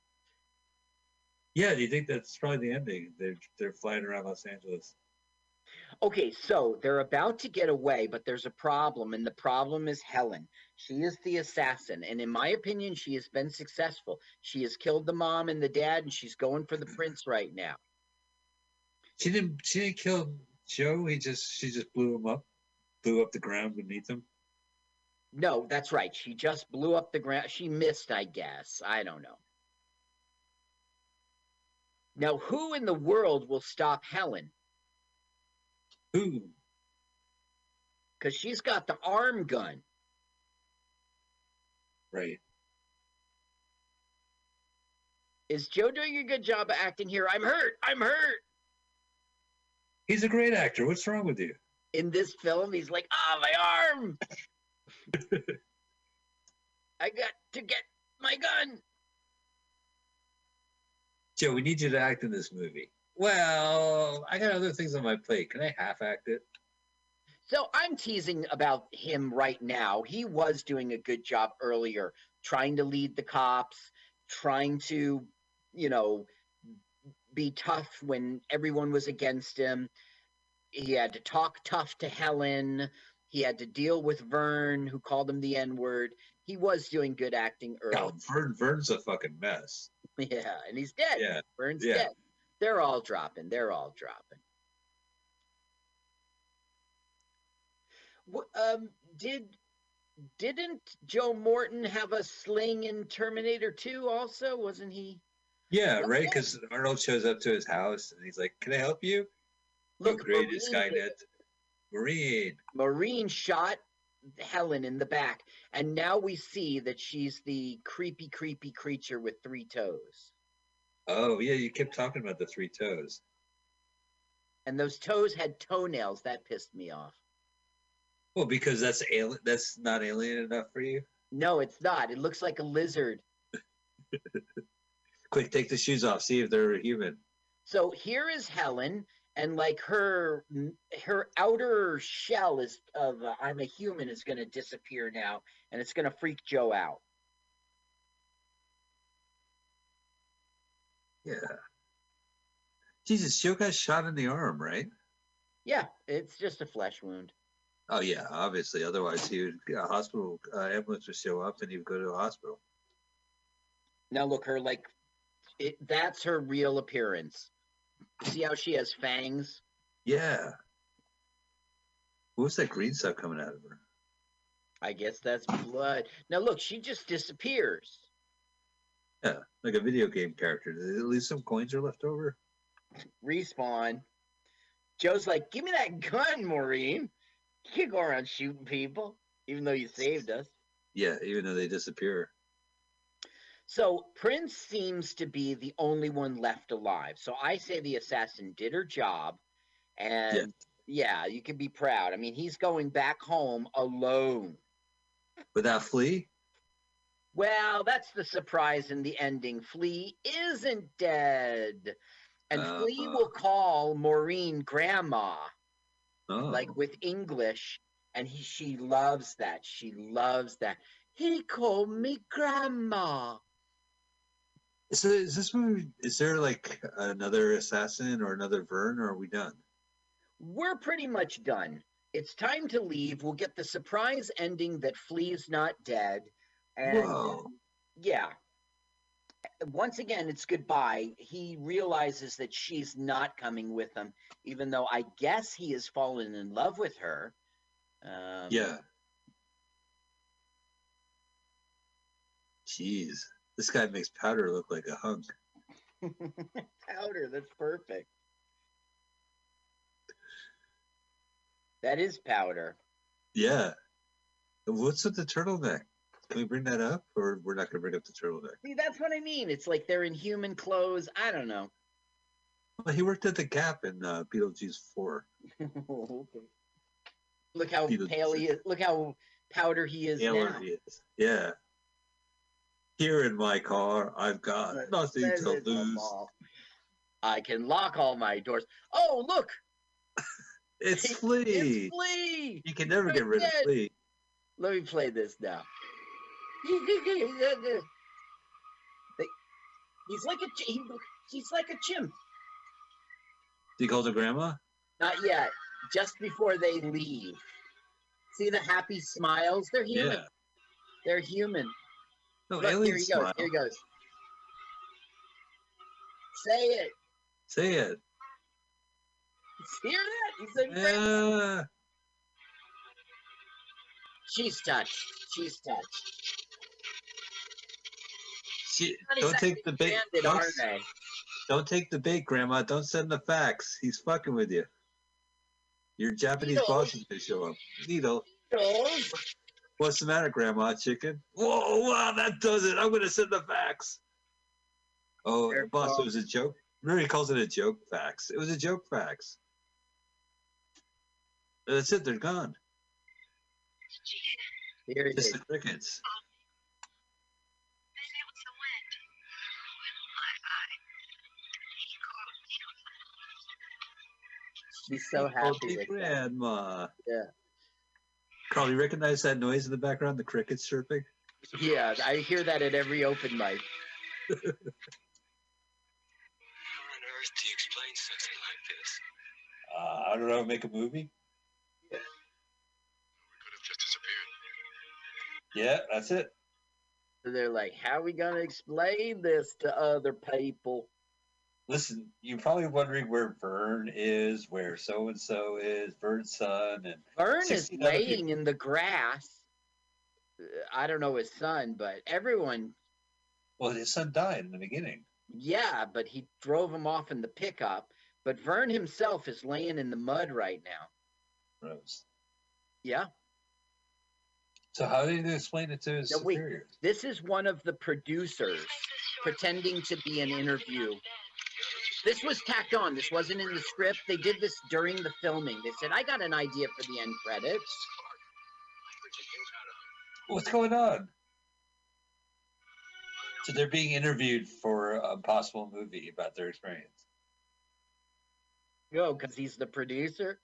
Yeah, do you think that's probably the ending? They're they're flying around Los Angeles. Okay, so they're about to get away, but there's a problem, and the problem is Helen. She is the assassin, and in my opinion, she has been successful. She has killed the mom and the dad, and she's going for the prince right now. She didn't she didn't kill Joe. He just she just blew him up, blew up the ground beneath him. No, that's right. She just blew up the ground. She missed, I guess. I don't know. Now, who in the world will stop Helen? Who? Because she's got the arm gun. Right. Is Joe doing a good job of acting here? I'm hurt. I'm hurt. He's a great actor. What's wrong with you? In this film, he's like, "Ah, my arm! I got to get my gun." Joe, we need you to act in this movie. Well, I got other things on my plate. Can I half act it? So I'm teasing about him right now. He was doing a good job earlier, trying to lead the cops, trying to, you know, be tough when everyone was against him. He had to talk tough to Helen. He had to deal with Vern, who called him the N word. He was doing good acting early. Vern, Vern's a fucking mess. Yeah, and he's dead. Yeah, Vern's yeah. dead. They're all dropping. They're all dropping. Um, did didn't Joe Morton have a sling in Terminator 2 also? Wasn't he? Yeah, right. Because Arnold shows up to his house and he's like, "Can I help you?" Look, you created Marine- Skynet. Maureen. Maureen shot Helen in the back, and now we see that she's the creepy, creepy creature with three toes. Oh yeah, you kept talking about the three toes. And those toes had toenails. That pissed me off. Well, because that's alien. That's not alien enough for you. No, it's not. It looks like a lizard. Quick, take the shoes off. See if they're human. So here is Helen, and like her her outer shell is of uh, I'm a human is going to disappear now, and it's going to freak Joe out. Yeah. Jesus, got shot in the arm, right? Yeah, it's just a flesh wound. Oh yeah, obviously. Otherwise, he would a hospital uh, ambulance would show up and he would go to a hospital. Now look, her like it, that's her real appearance. See how she has fangs? Yeah. What's that green stuff coming out of her? I guess that's blood. Now look, she just disappears. Yeah, like a video game character. At least some coins are left over? Respawn. Joe's like, "Give me that gun, Maureen. You can't go around shooting people, even though you saved us." Yeah, even though they disappear. So Prince seems to be the only one left alive. So I say the assassin did her job, and yeah, you can be proud. I mean, he's going back home alone. Without Flea? Well, that's the surprise in the ending. Flea isn't dead. And Flea Uh. will call Maureen grandma, Oh. like with English. And he, she loves that. She loves that. He called me grandma. So is this movie? Is there like another assassin or another Vern, or are we done? We're pretty much done. It's time to leave. We'll get the surprise ending that Flea's not dead. And Whoa! yeah. Once again, it's goodbye. He realizes that she's not coming with him, even though I guess he has fallen in love with her. Um, Yeah. Jeez, this guy makes Powder look like a hunk. Powder, that's perfect. That is powder. Yeah. What's with the turtleneck? Can we bring that up, or we're not going to bring up the turtleneck? See, that's what I mean. It's like they're in human clothes. I don't know. Well, he worked at the Gap in uh, Beetlejuice Four. okay. Look how pale he is. Look how powder he is Taylor now. he is. Yeah. Here in my car, I've got nothing to lose. I can lock all my doors. Oh, look! It's It's Flea. Flea! You can never get rid of. Flea. Let me play this now. He's like a ch- he, he's like a chimp. Do you call her grandma? Not yet. Just before they leave. See the happy smiles? They're human. Yeah. They're human. No, Look, here he goes. Here he goes. Say it. Say it. Hear that? He said, "Grandma." Yeah. She's touched. She's touched. She, don't take the bait. Don't, don't take the bait, Grandma. Don't send the fax. He's fucking with you. Your Japanese Needle. boss is gonna show up. Needle. Girls. What's the matter, Grandma? Chicken? Whoa, wow, that does it. I'm gonna send the fax. Oh, Fair boss, it was a joke. Remember, he calls it a joke fax. It was a joke fax. That's it. They're gone. Here it Just the crickets. She's so happy Healthy with that. grandma. Yeah. Carl, you recognize that noise in the background? The crickets chirping? Yeah, I hear that at every open mic. How on earth do you explain something like this? Uh, I don't know. Make a movie? We could have just disappeared. Yeah, that's it. So they're like, how are we gonna explain this to other people? Listen, you're probably wondering where Vern is, where so and so is, Vern's son, and Vern is 16 other laying in the grass. Uh, I don't know his son, but everyone, well, his son died in the beginning. yeah, but he drove him off in the pickup. But Vern himself is laying in the mud right now. Rose. Yeah. So how did he explain it to his No, wait. This is one of the producers pretending to be an interview. This was tacked on. This wasn't in the script. They did this during the filming. They said, I got an idea for the end credits. What's going on? So they're being interviewed for a possible movie about their experience. Go, because he's the producer.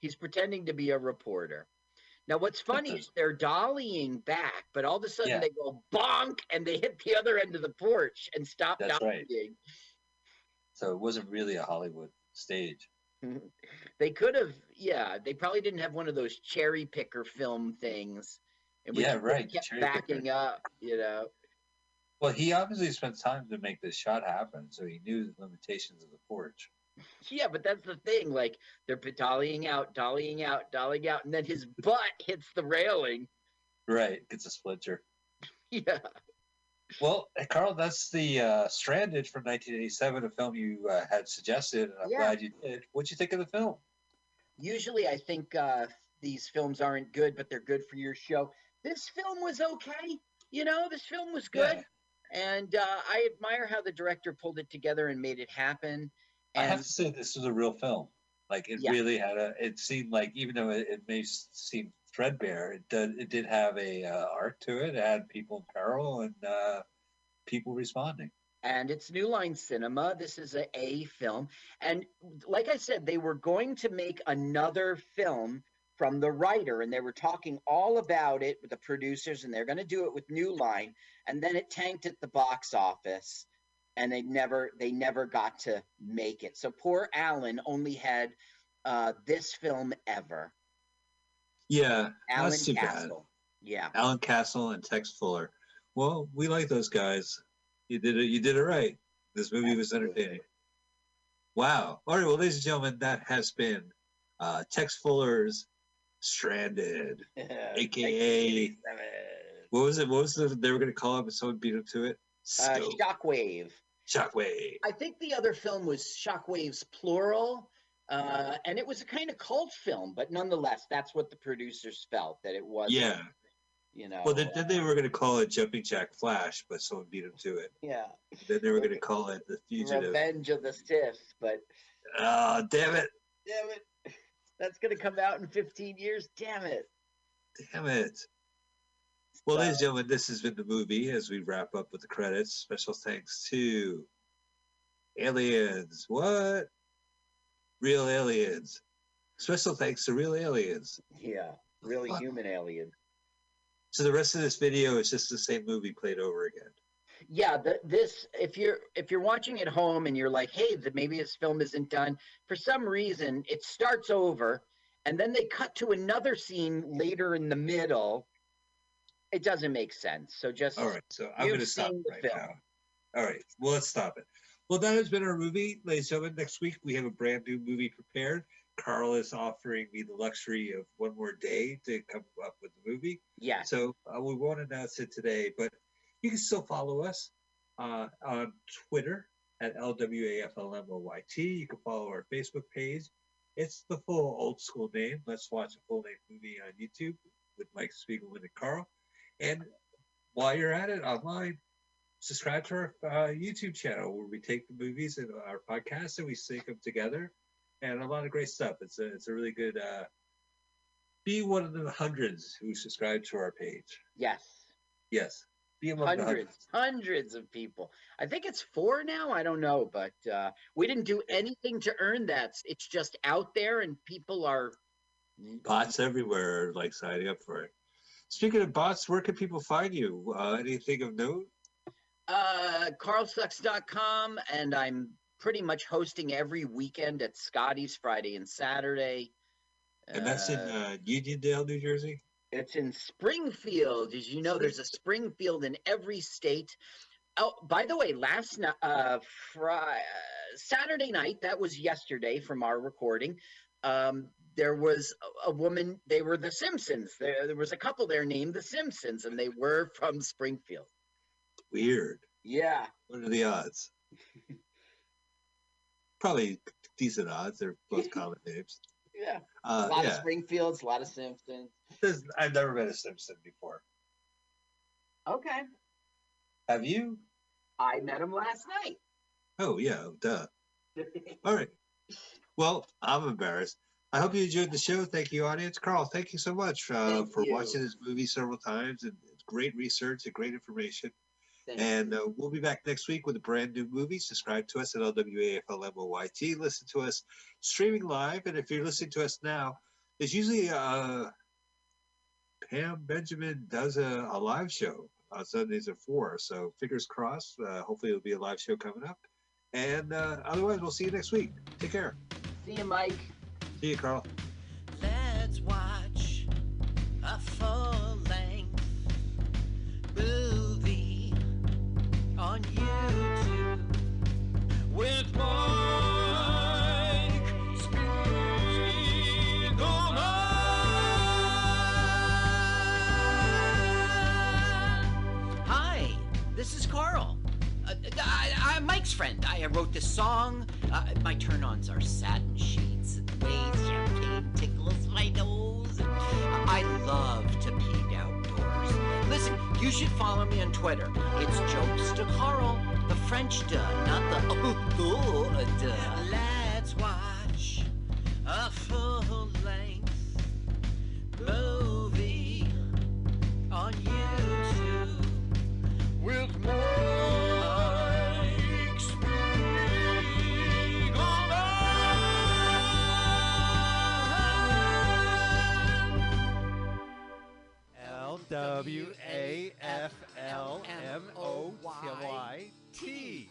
He's pretending to be a reporter. Now, what's funny is they're dollying back, but all of a sudden Yeah. they go bonk and they hit the other end of the porch and stop That's dollying. right. So it wasn't really a Hollywood stage. They could have, yeah, they probably didn't have one of those cherry picker film things. And Yeah, just right, Kept cherry backing picker. up, you know. Well, he obviously spent time to make this shot happen, so he knew the limitations of the porch. Yeah, but that's the thing. Like they're dollying out, dollying out, dollying out, and then his butt hits the railing. Right, gets a splinter. Yeah. Well, uh, Carl, that's the uh, Stranded from 1987, a film you uh, had suggested, and I'm Yeah. glad you did. What'd you think of the film? Usually, I think uh, these films aren't good, but they're good for your show. This film was okay. You know, this film was good, Yeah. and uh, I admire how the director pulled it together and made it happen. I have And to say, this was a real film. Like it Yeah. really had a. It seemed like even though it, it may seem threadbare, it did. It did have a uh, arc to it. It had people in peril and uh, people responding. and it's New Line Cinema. This is a A film, and like I said, they were going to make another film from the writer, and they were talking all about it with the producers, and they're going to do it with New Line, and then it tanked at the box office, and they never they never got to make it. So poor Alan only had uh, this film ever. Yeah, Alan that's too bad. Castle. Yeah. Alan Castle and Tex Fuller. Well, we like those guys. You did it. You did it right. This movie was entertaining. Wow. All right. Well, ladies and gentlemen, that has been uh, Tex Fuller's Stranded, aka what was it? What was the they were going to call it? But someone beat him to it. Uh, Shockwave. Shockwave. I think the other film was Shockwave's plural, uh, and it was a kind of cult film, but nonetheless, that's what the producers felt that it was. Yeah. you know. Well, then, then they uh, were going to call it Jumping Jack Flash, but someone beat him to it. yeah, Then they were going to call it The Fugitive. Revenge of the Sith, but Oh, damn it. damn it, that's gonna come out in 15 years. Damn it. Damn it. Well, ladies and gentlemen, this has been the movie as we wrap up with the credits. Special thanks to Aliens. What? Real Aliens. Special thanks to Real Aliens. Yeah, really human alien. So the rest of this video is just the same movie played over again. yeah the, this if you're if you're watching at home and you're like hey the, maybe this film isn't done for some reason it starts over and then they cut to another scene later in the middle it doesn't make sense so just All right, so I'm going to stop the right film. now. All right, well, let's stop it. Well, that has been our movie, ladies and gentlemen. Next week, we have a brand new movie prepared. Carl is offering me the luxury of one more day to come up with the movie. yeah So uh, we won't announce it today, but you can still follow us uh, on Twitter at LWAFLMOYT. You can follow our Facebook page. It's the full old school name. Let's watch a full length movie on YouTube with Mike Spiegelman and Carl. And while you're at it online, subscribe to our uh, YouTube channel where we take the movies and our podcasts and we sync them together, and a lot of great stuff. It's a it's a really good uh, Be one of the hundreds who subscribe to our page. Yes. Yes. Be among the hundreds, hundreds of people. I think it's four now. I don't know, but uh, we didn't do anything to earn that. It's just out there, and people are. bots everywhere are, like signing up for it. Speaking of bots, where can people find you? Uh, anything of note? Uh, carlsucks.com, and I'm pretty much hosting every weekend at Scotty's Friday and Saturday. And that's in Uh, uh, Uniondale, New Jersey. It's in Springfield. As you know, there's a Springfield in every state. Oh, by the way, last night, uh, Friday, Saturday night, that was yesterday from our recording. Um, there was a, a woman. They were the Simpsons. There, there was a couple there named the Simpsons, and they were from Springfield. Weird. Yeah. What are the odds? Probably decent odds. They're both common names. Yeah. Uh, a lot of. Springfields, a lot of Simpsons. There's- I've never met a Simpson before. Okay. Have you? I met him last night. Oh yeah, duh. All right. Well, I'm embarrassed. I hope you enjoyed the show. Thank you, audience. Carl, thank you so much uh, for you. watching this movie several times and it's great research and great information. Thank And uh, we'll be back next week with a brand new movie. Subscribe to us at LWAFLMOYT. Listen to us streaming live. And if you're listening to us now, there's usually uh, Pam Benjamin does a, a live show on Sundays at 4. So fingers crossed. Uh, hopefully, it'll be a live show coming up. And uh, otherwise, we'll see you next week. Take care. See you, Mike. See you, Carl. Let's watch a full length friend. I wrote this song. Uh, my turn ons are satin sheets and the way champagne tickles my nose. I love to peek outdoors. Listen, you should follow me on Twitter. It's Jokes to Carl, the French duh, not the oh, oh duh. Let's watch a full length W A F L M O Y T.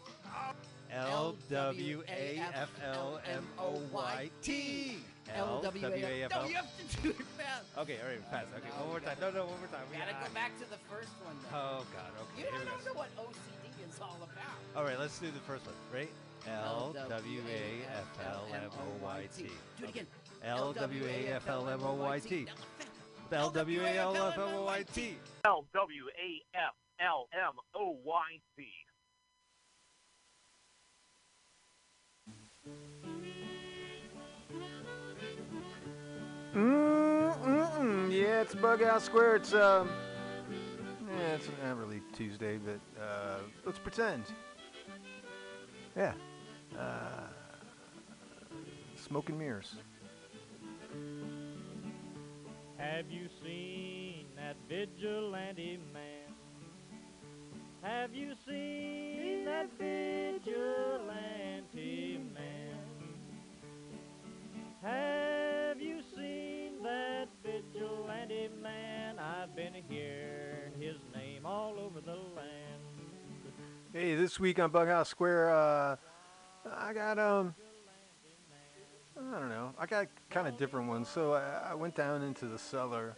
L W A F L M O Y T. L W A F No, you have to do it fast. Okay, all right, pass. Okay, one more time. No, no, one more time. We Gotta go back to the first one. Though. Oh God. Okay. you don't know what OCD is all about. All right, let's do the first one. Right? L W A F L M O Y T. Do it again. L W A F L M O Y T. L W A L F M O Y T. L W A F L M O Y T. Mm-mm. Yeah, it's Bug Out Square. It's um, yeah, it's not really Tuesday, but uh, let's pretend. Yeah, uh, smoke and mirrors. Have you seen that vigilante man? Have you seen that vigilante man? Have you seen that vigilante man? I've been hearing his name all over the land. Hey, this week on Bug House Square, uh, I got um, I don't know, I got kind of different ones. So I, I went down into the cellar.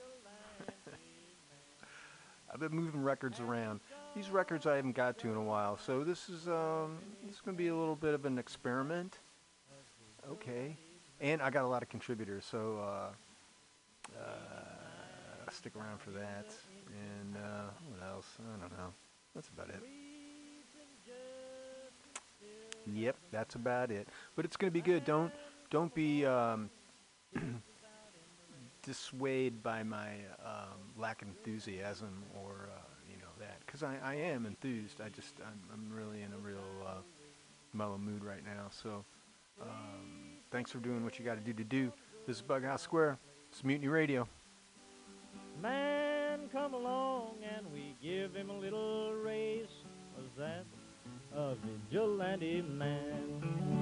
I've been moving records around. These records I haven't got to in a while, so this is um, this is gonna be a little bit of an experiment. Okay, and I got a lot of contributors, so uh, uh, stick around for that. And uh, what else? I don't know. That's about it. Yep, that's about it. But it's gonna be good. Don't don't be um, dissuaded by my um, lack of enthusiasm or uh, you know that, because I, I am enthused. I just I'm, I'm really in a real uh, mellow mood right now. So um, thanks for doing what you got to do to do. This is Bughouse Square. It's Mutiny Radio. man come along and we give him a little race. Was that a vigilante man?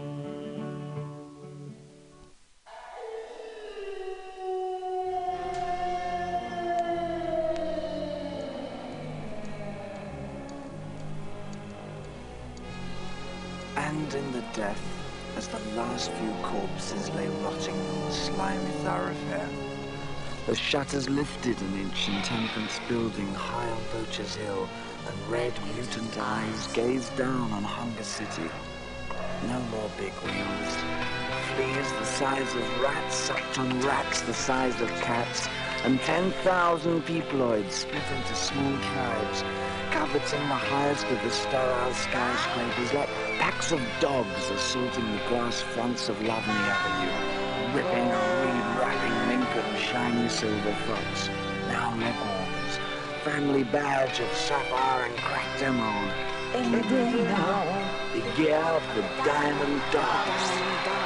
Death, as the last few corpses lay rotting on the slimy thoroughfare, the shutters lifted an ancient entrance building high on Poacher's Hill, and red, mutant eyes gazed down on Hunger City. No more big wheels. Fleas the size of rats sucked on rats the size of cats, and 10,000 peoploids split into small tribes, coveting the highest of the sterile skyscrapers like packs of dogs assaulting the glass fronts of Lovely Avenue, ripping reed wrapping mink and shiny silver fox. Now Leghorns, family badge of sapphire and cracked emerald. Any day now, the gear of the diamond dogs.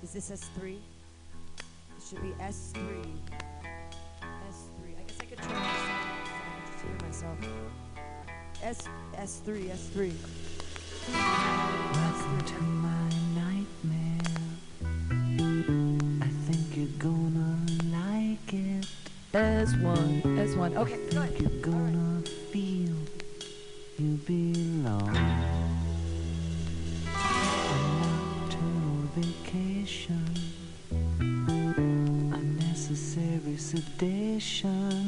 Is this S3? It should be S3. S3. I guess I could turn myself I just hear myself. S S3 S3. Welcome to my nightmare. I think you're gonna like it. S1 S1. Okay, I think you're gonna feel you belong. Sedation.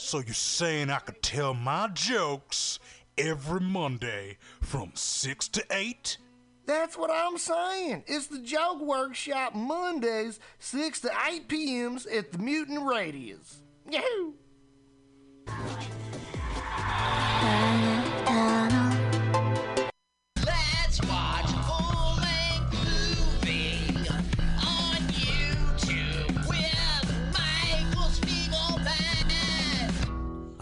So you're saying I could tell my jokes every Monday from 6 to 8? That's what I'm saying. It's the Joke Workshop Mondays, 6 to 8 p.m.s at the Mutant Radius. Yahoo!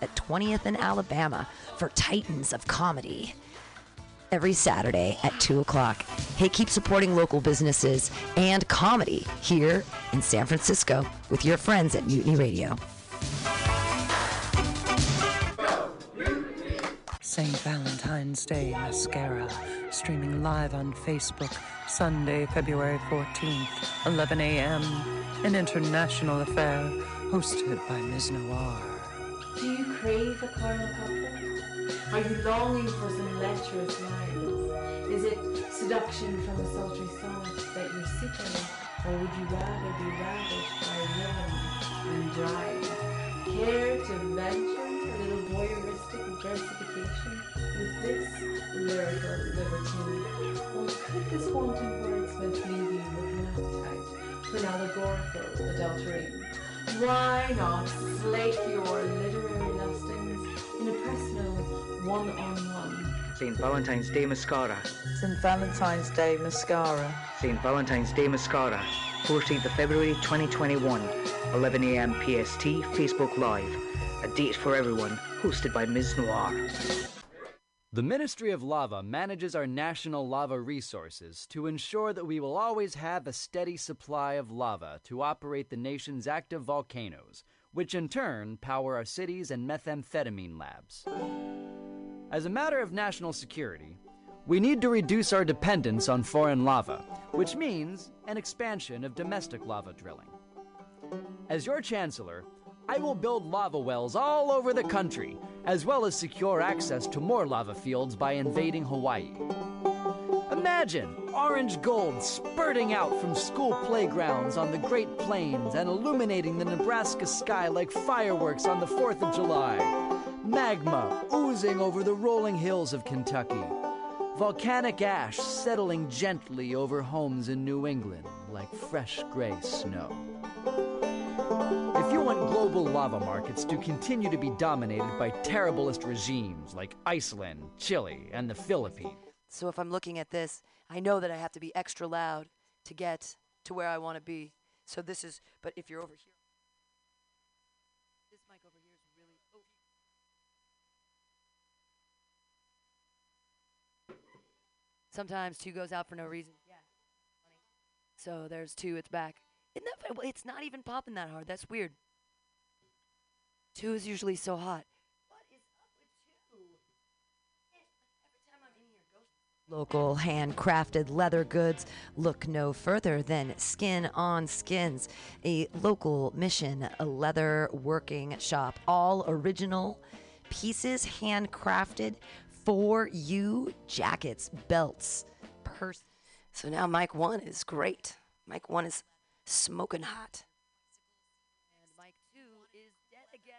at 20th and Alabama for Titans of Comedy. Every Saturday at 2 o'clock. Hey, keep supporting local businesses and comedy here in San Francisco with your friends at Mutiny Radio. St. Valentine's Day Mascara, streaming live on Facebook, Sunday, February 14th, 11 a.m. An international affair hosted by Ms. Noir. Do you crave a carnal couple? Are you longing for some lecherous lines? Is it seduction from a sultry song that you're seeking? Or would you rather be ravished by villainy and dryness? Care to venture a little voyeuristic versification with this lyrical libertine? Or could this wanton wordsmith leave you with an appetite for an allegorical adultery? Why not slake your St. Valentine's Day Mascara. St. Valentine's Day Mascara. St. Valentine's Day Mascara. 14th of February 2021. 11am PST, Facebook Live. A date for everyone, hosted by Ms. Noir. The Ministry of Lava manages our national lava resources to ensure that we will always have a steady supply of lava to operate the nation's active volcanoes, which in turn power our cities and methamphetamine labs. As a matter of national security, we need to reduce our dependence on foreign lava, which means an expansion of domestic lava drilling. As your chancellor, I will build lava wells all over the country, as well as secure access to more lava fields by invading Hawaii. Imagine orange gold spurting out from school playgrounds on the Great Plains and illuminating the Nebraska sky like fireworks on the 4th of July. Magma oozing over the rolling hills of Kentucky. Volcanic ash settling gently over homes in New England like fresh gray snow. If you want global lava markets to continue to be dominated by terriblest regimes like Iceland, Chile, and the Philippines, So if I'm looking at this, I know that I have to be extra loud to get to where I want to be. So this is, but if you're over here, this mic over here is really. Oh. Sometimes two goes out for no reason. Yeah. So there's two. It's back. Isn't that, well, it's not even popping that hard. That's weird. Two is usually so hot. What is up with two? Here, Local handcrafted leather goods look no further than Skin on Skins, a local mission a leather working shop. All original pieces handcrafted for you jackets, belts, purse. So now Mike 1 is great. Mike 1 is smoking hot. And Mike 2 is dead again.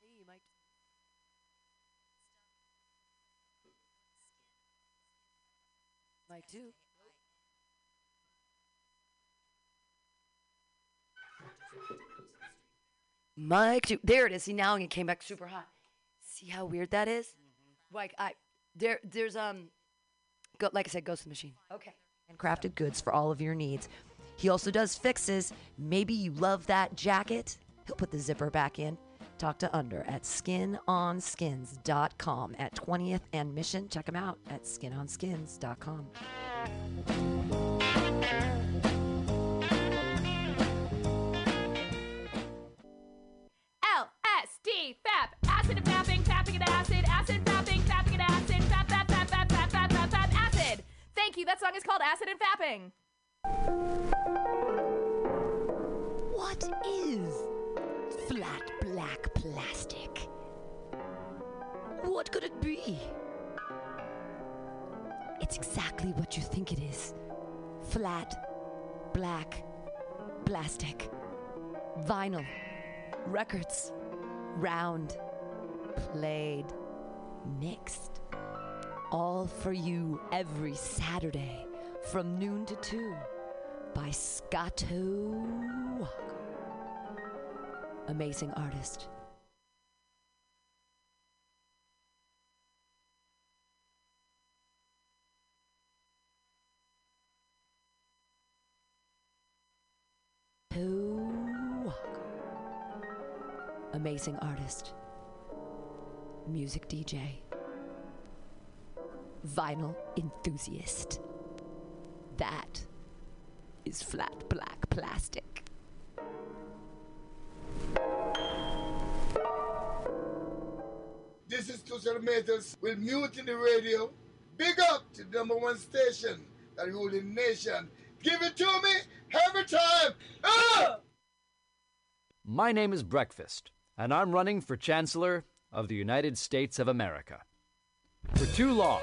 Hey, Mike Mike 2. Mike 2. There it is. See, now it came back super hot. See how weird that is? Like, I, there, there's, um, go, like I said, Ghost Machine. Okay. Handcrafted goods for all of your needs. He also does fixes. Maybe you love that jacket. He'll put the zipper back in. Talk to Under at skinonskins.com at 20th and Mission. Check him out at skinonskins.com. That song is called Acid and Fapping. What is flat black plastic? What could it be? It's exactly what you think it is flat black plastic. Vinyl, records, round, played, mixed. All for you every Saturday from noon to 2 by Scotto Walker. Amazing artist. Amazing artist. Music DJ. Vinyl enthusiast. That is flat black plastic. This is Tushar Metals with Mutiny Radio. Big up to the number one station that rule the nation. Give it to me every time. Ah! My name is Breakfast, and I'm running for Chancellor of the United States of America. For too long,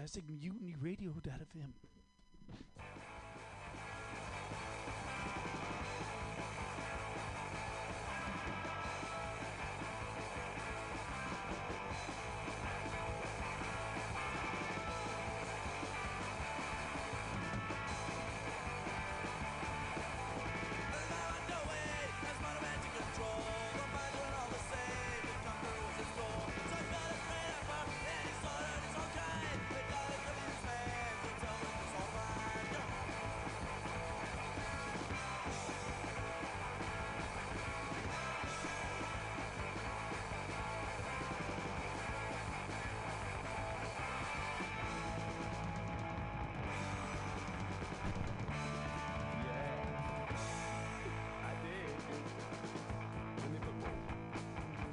fantastic mutiny radio.fm.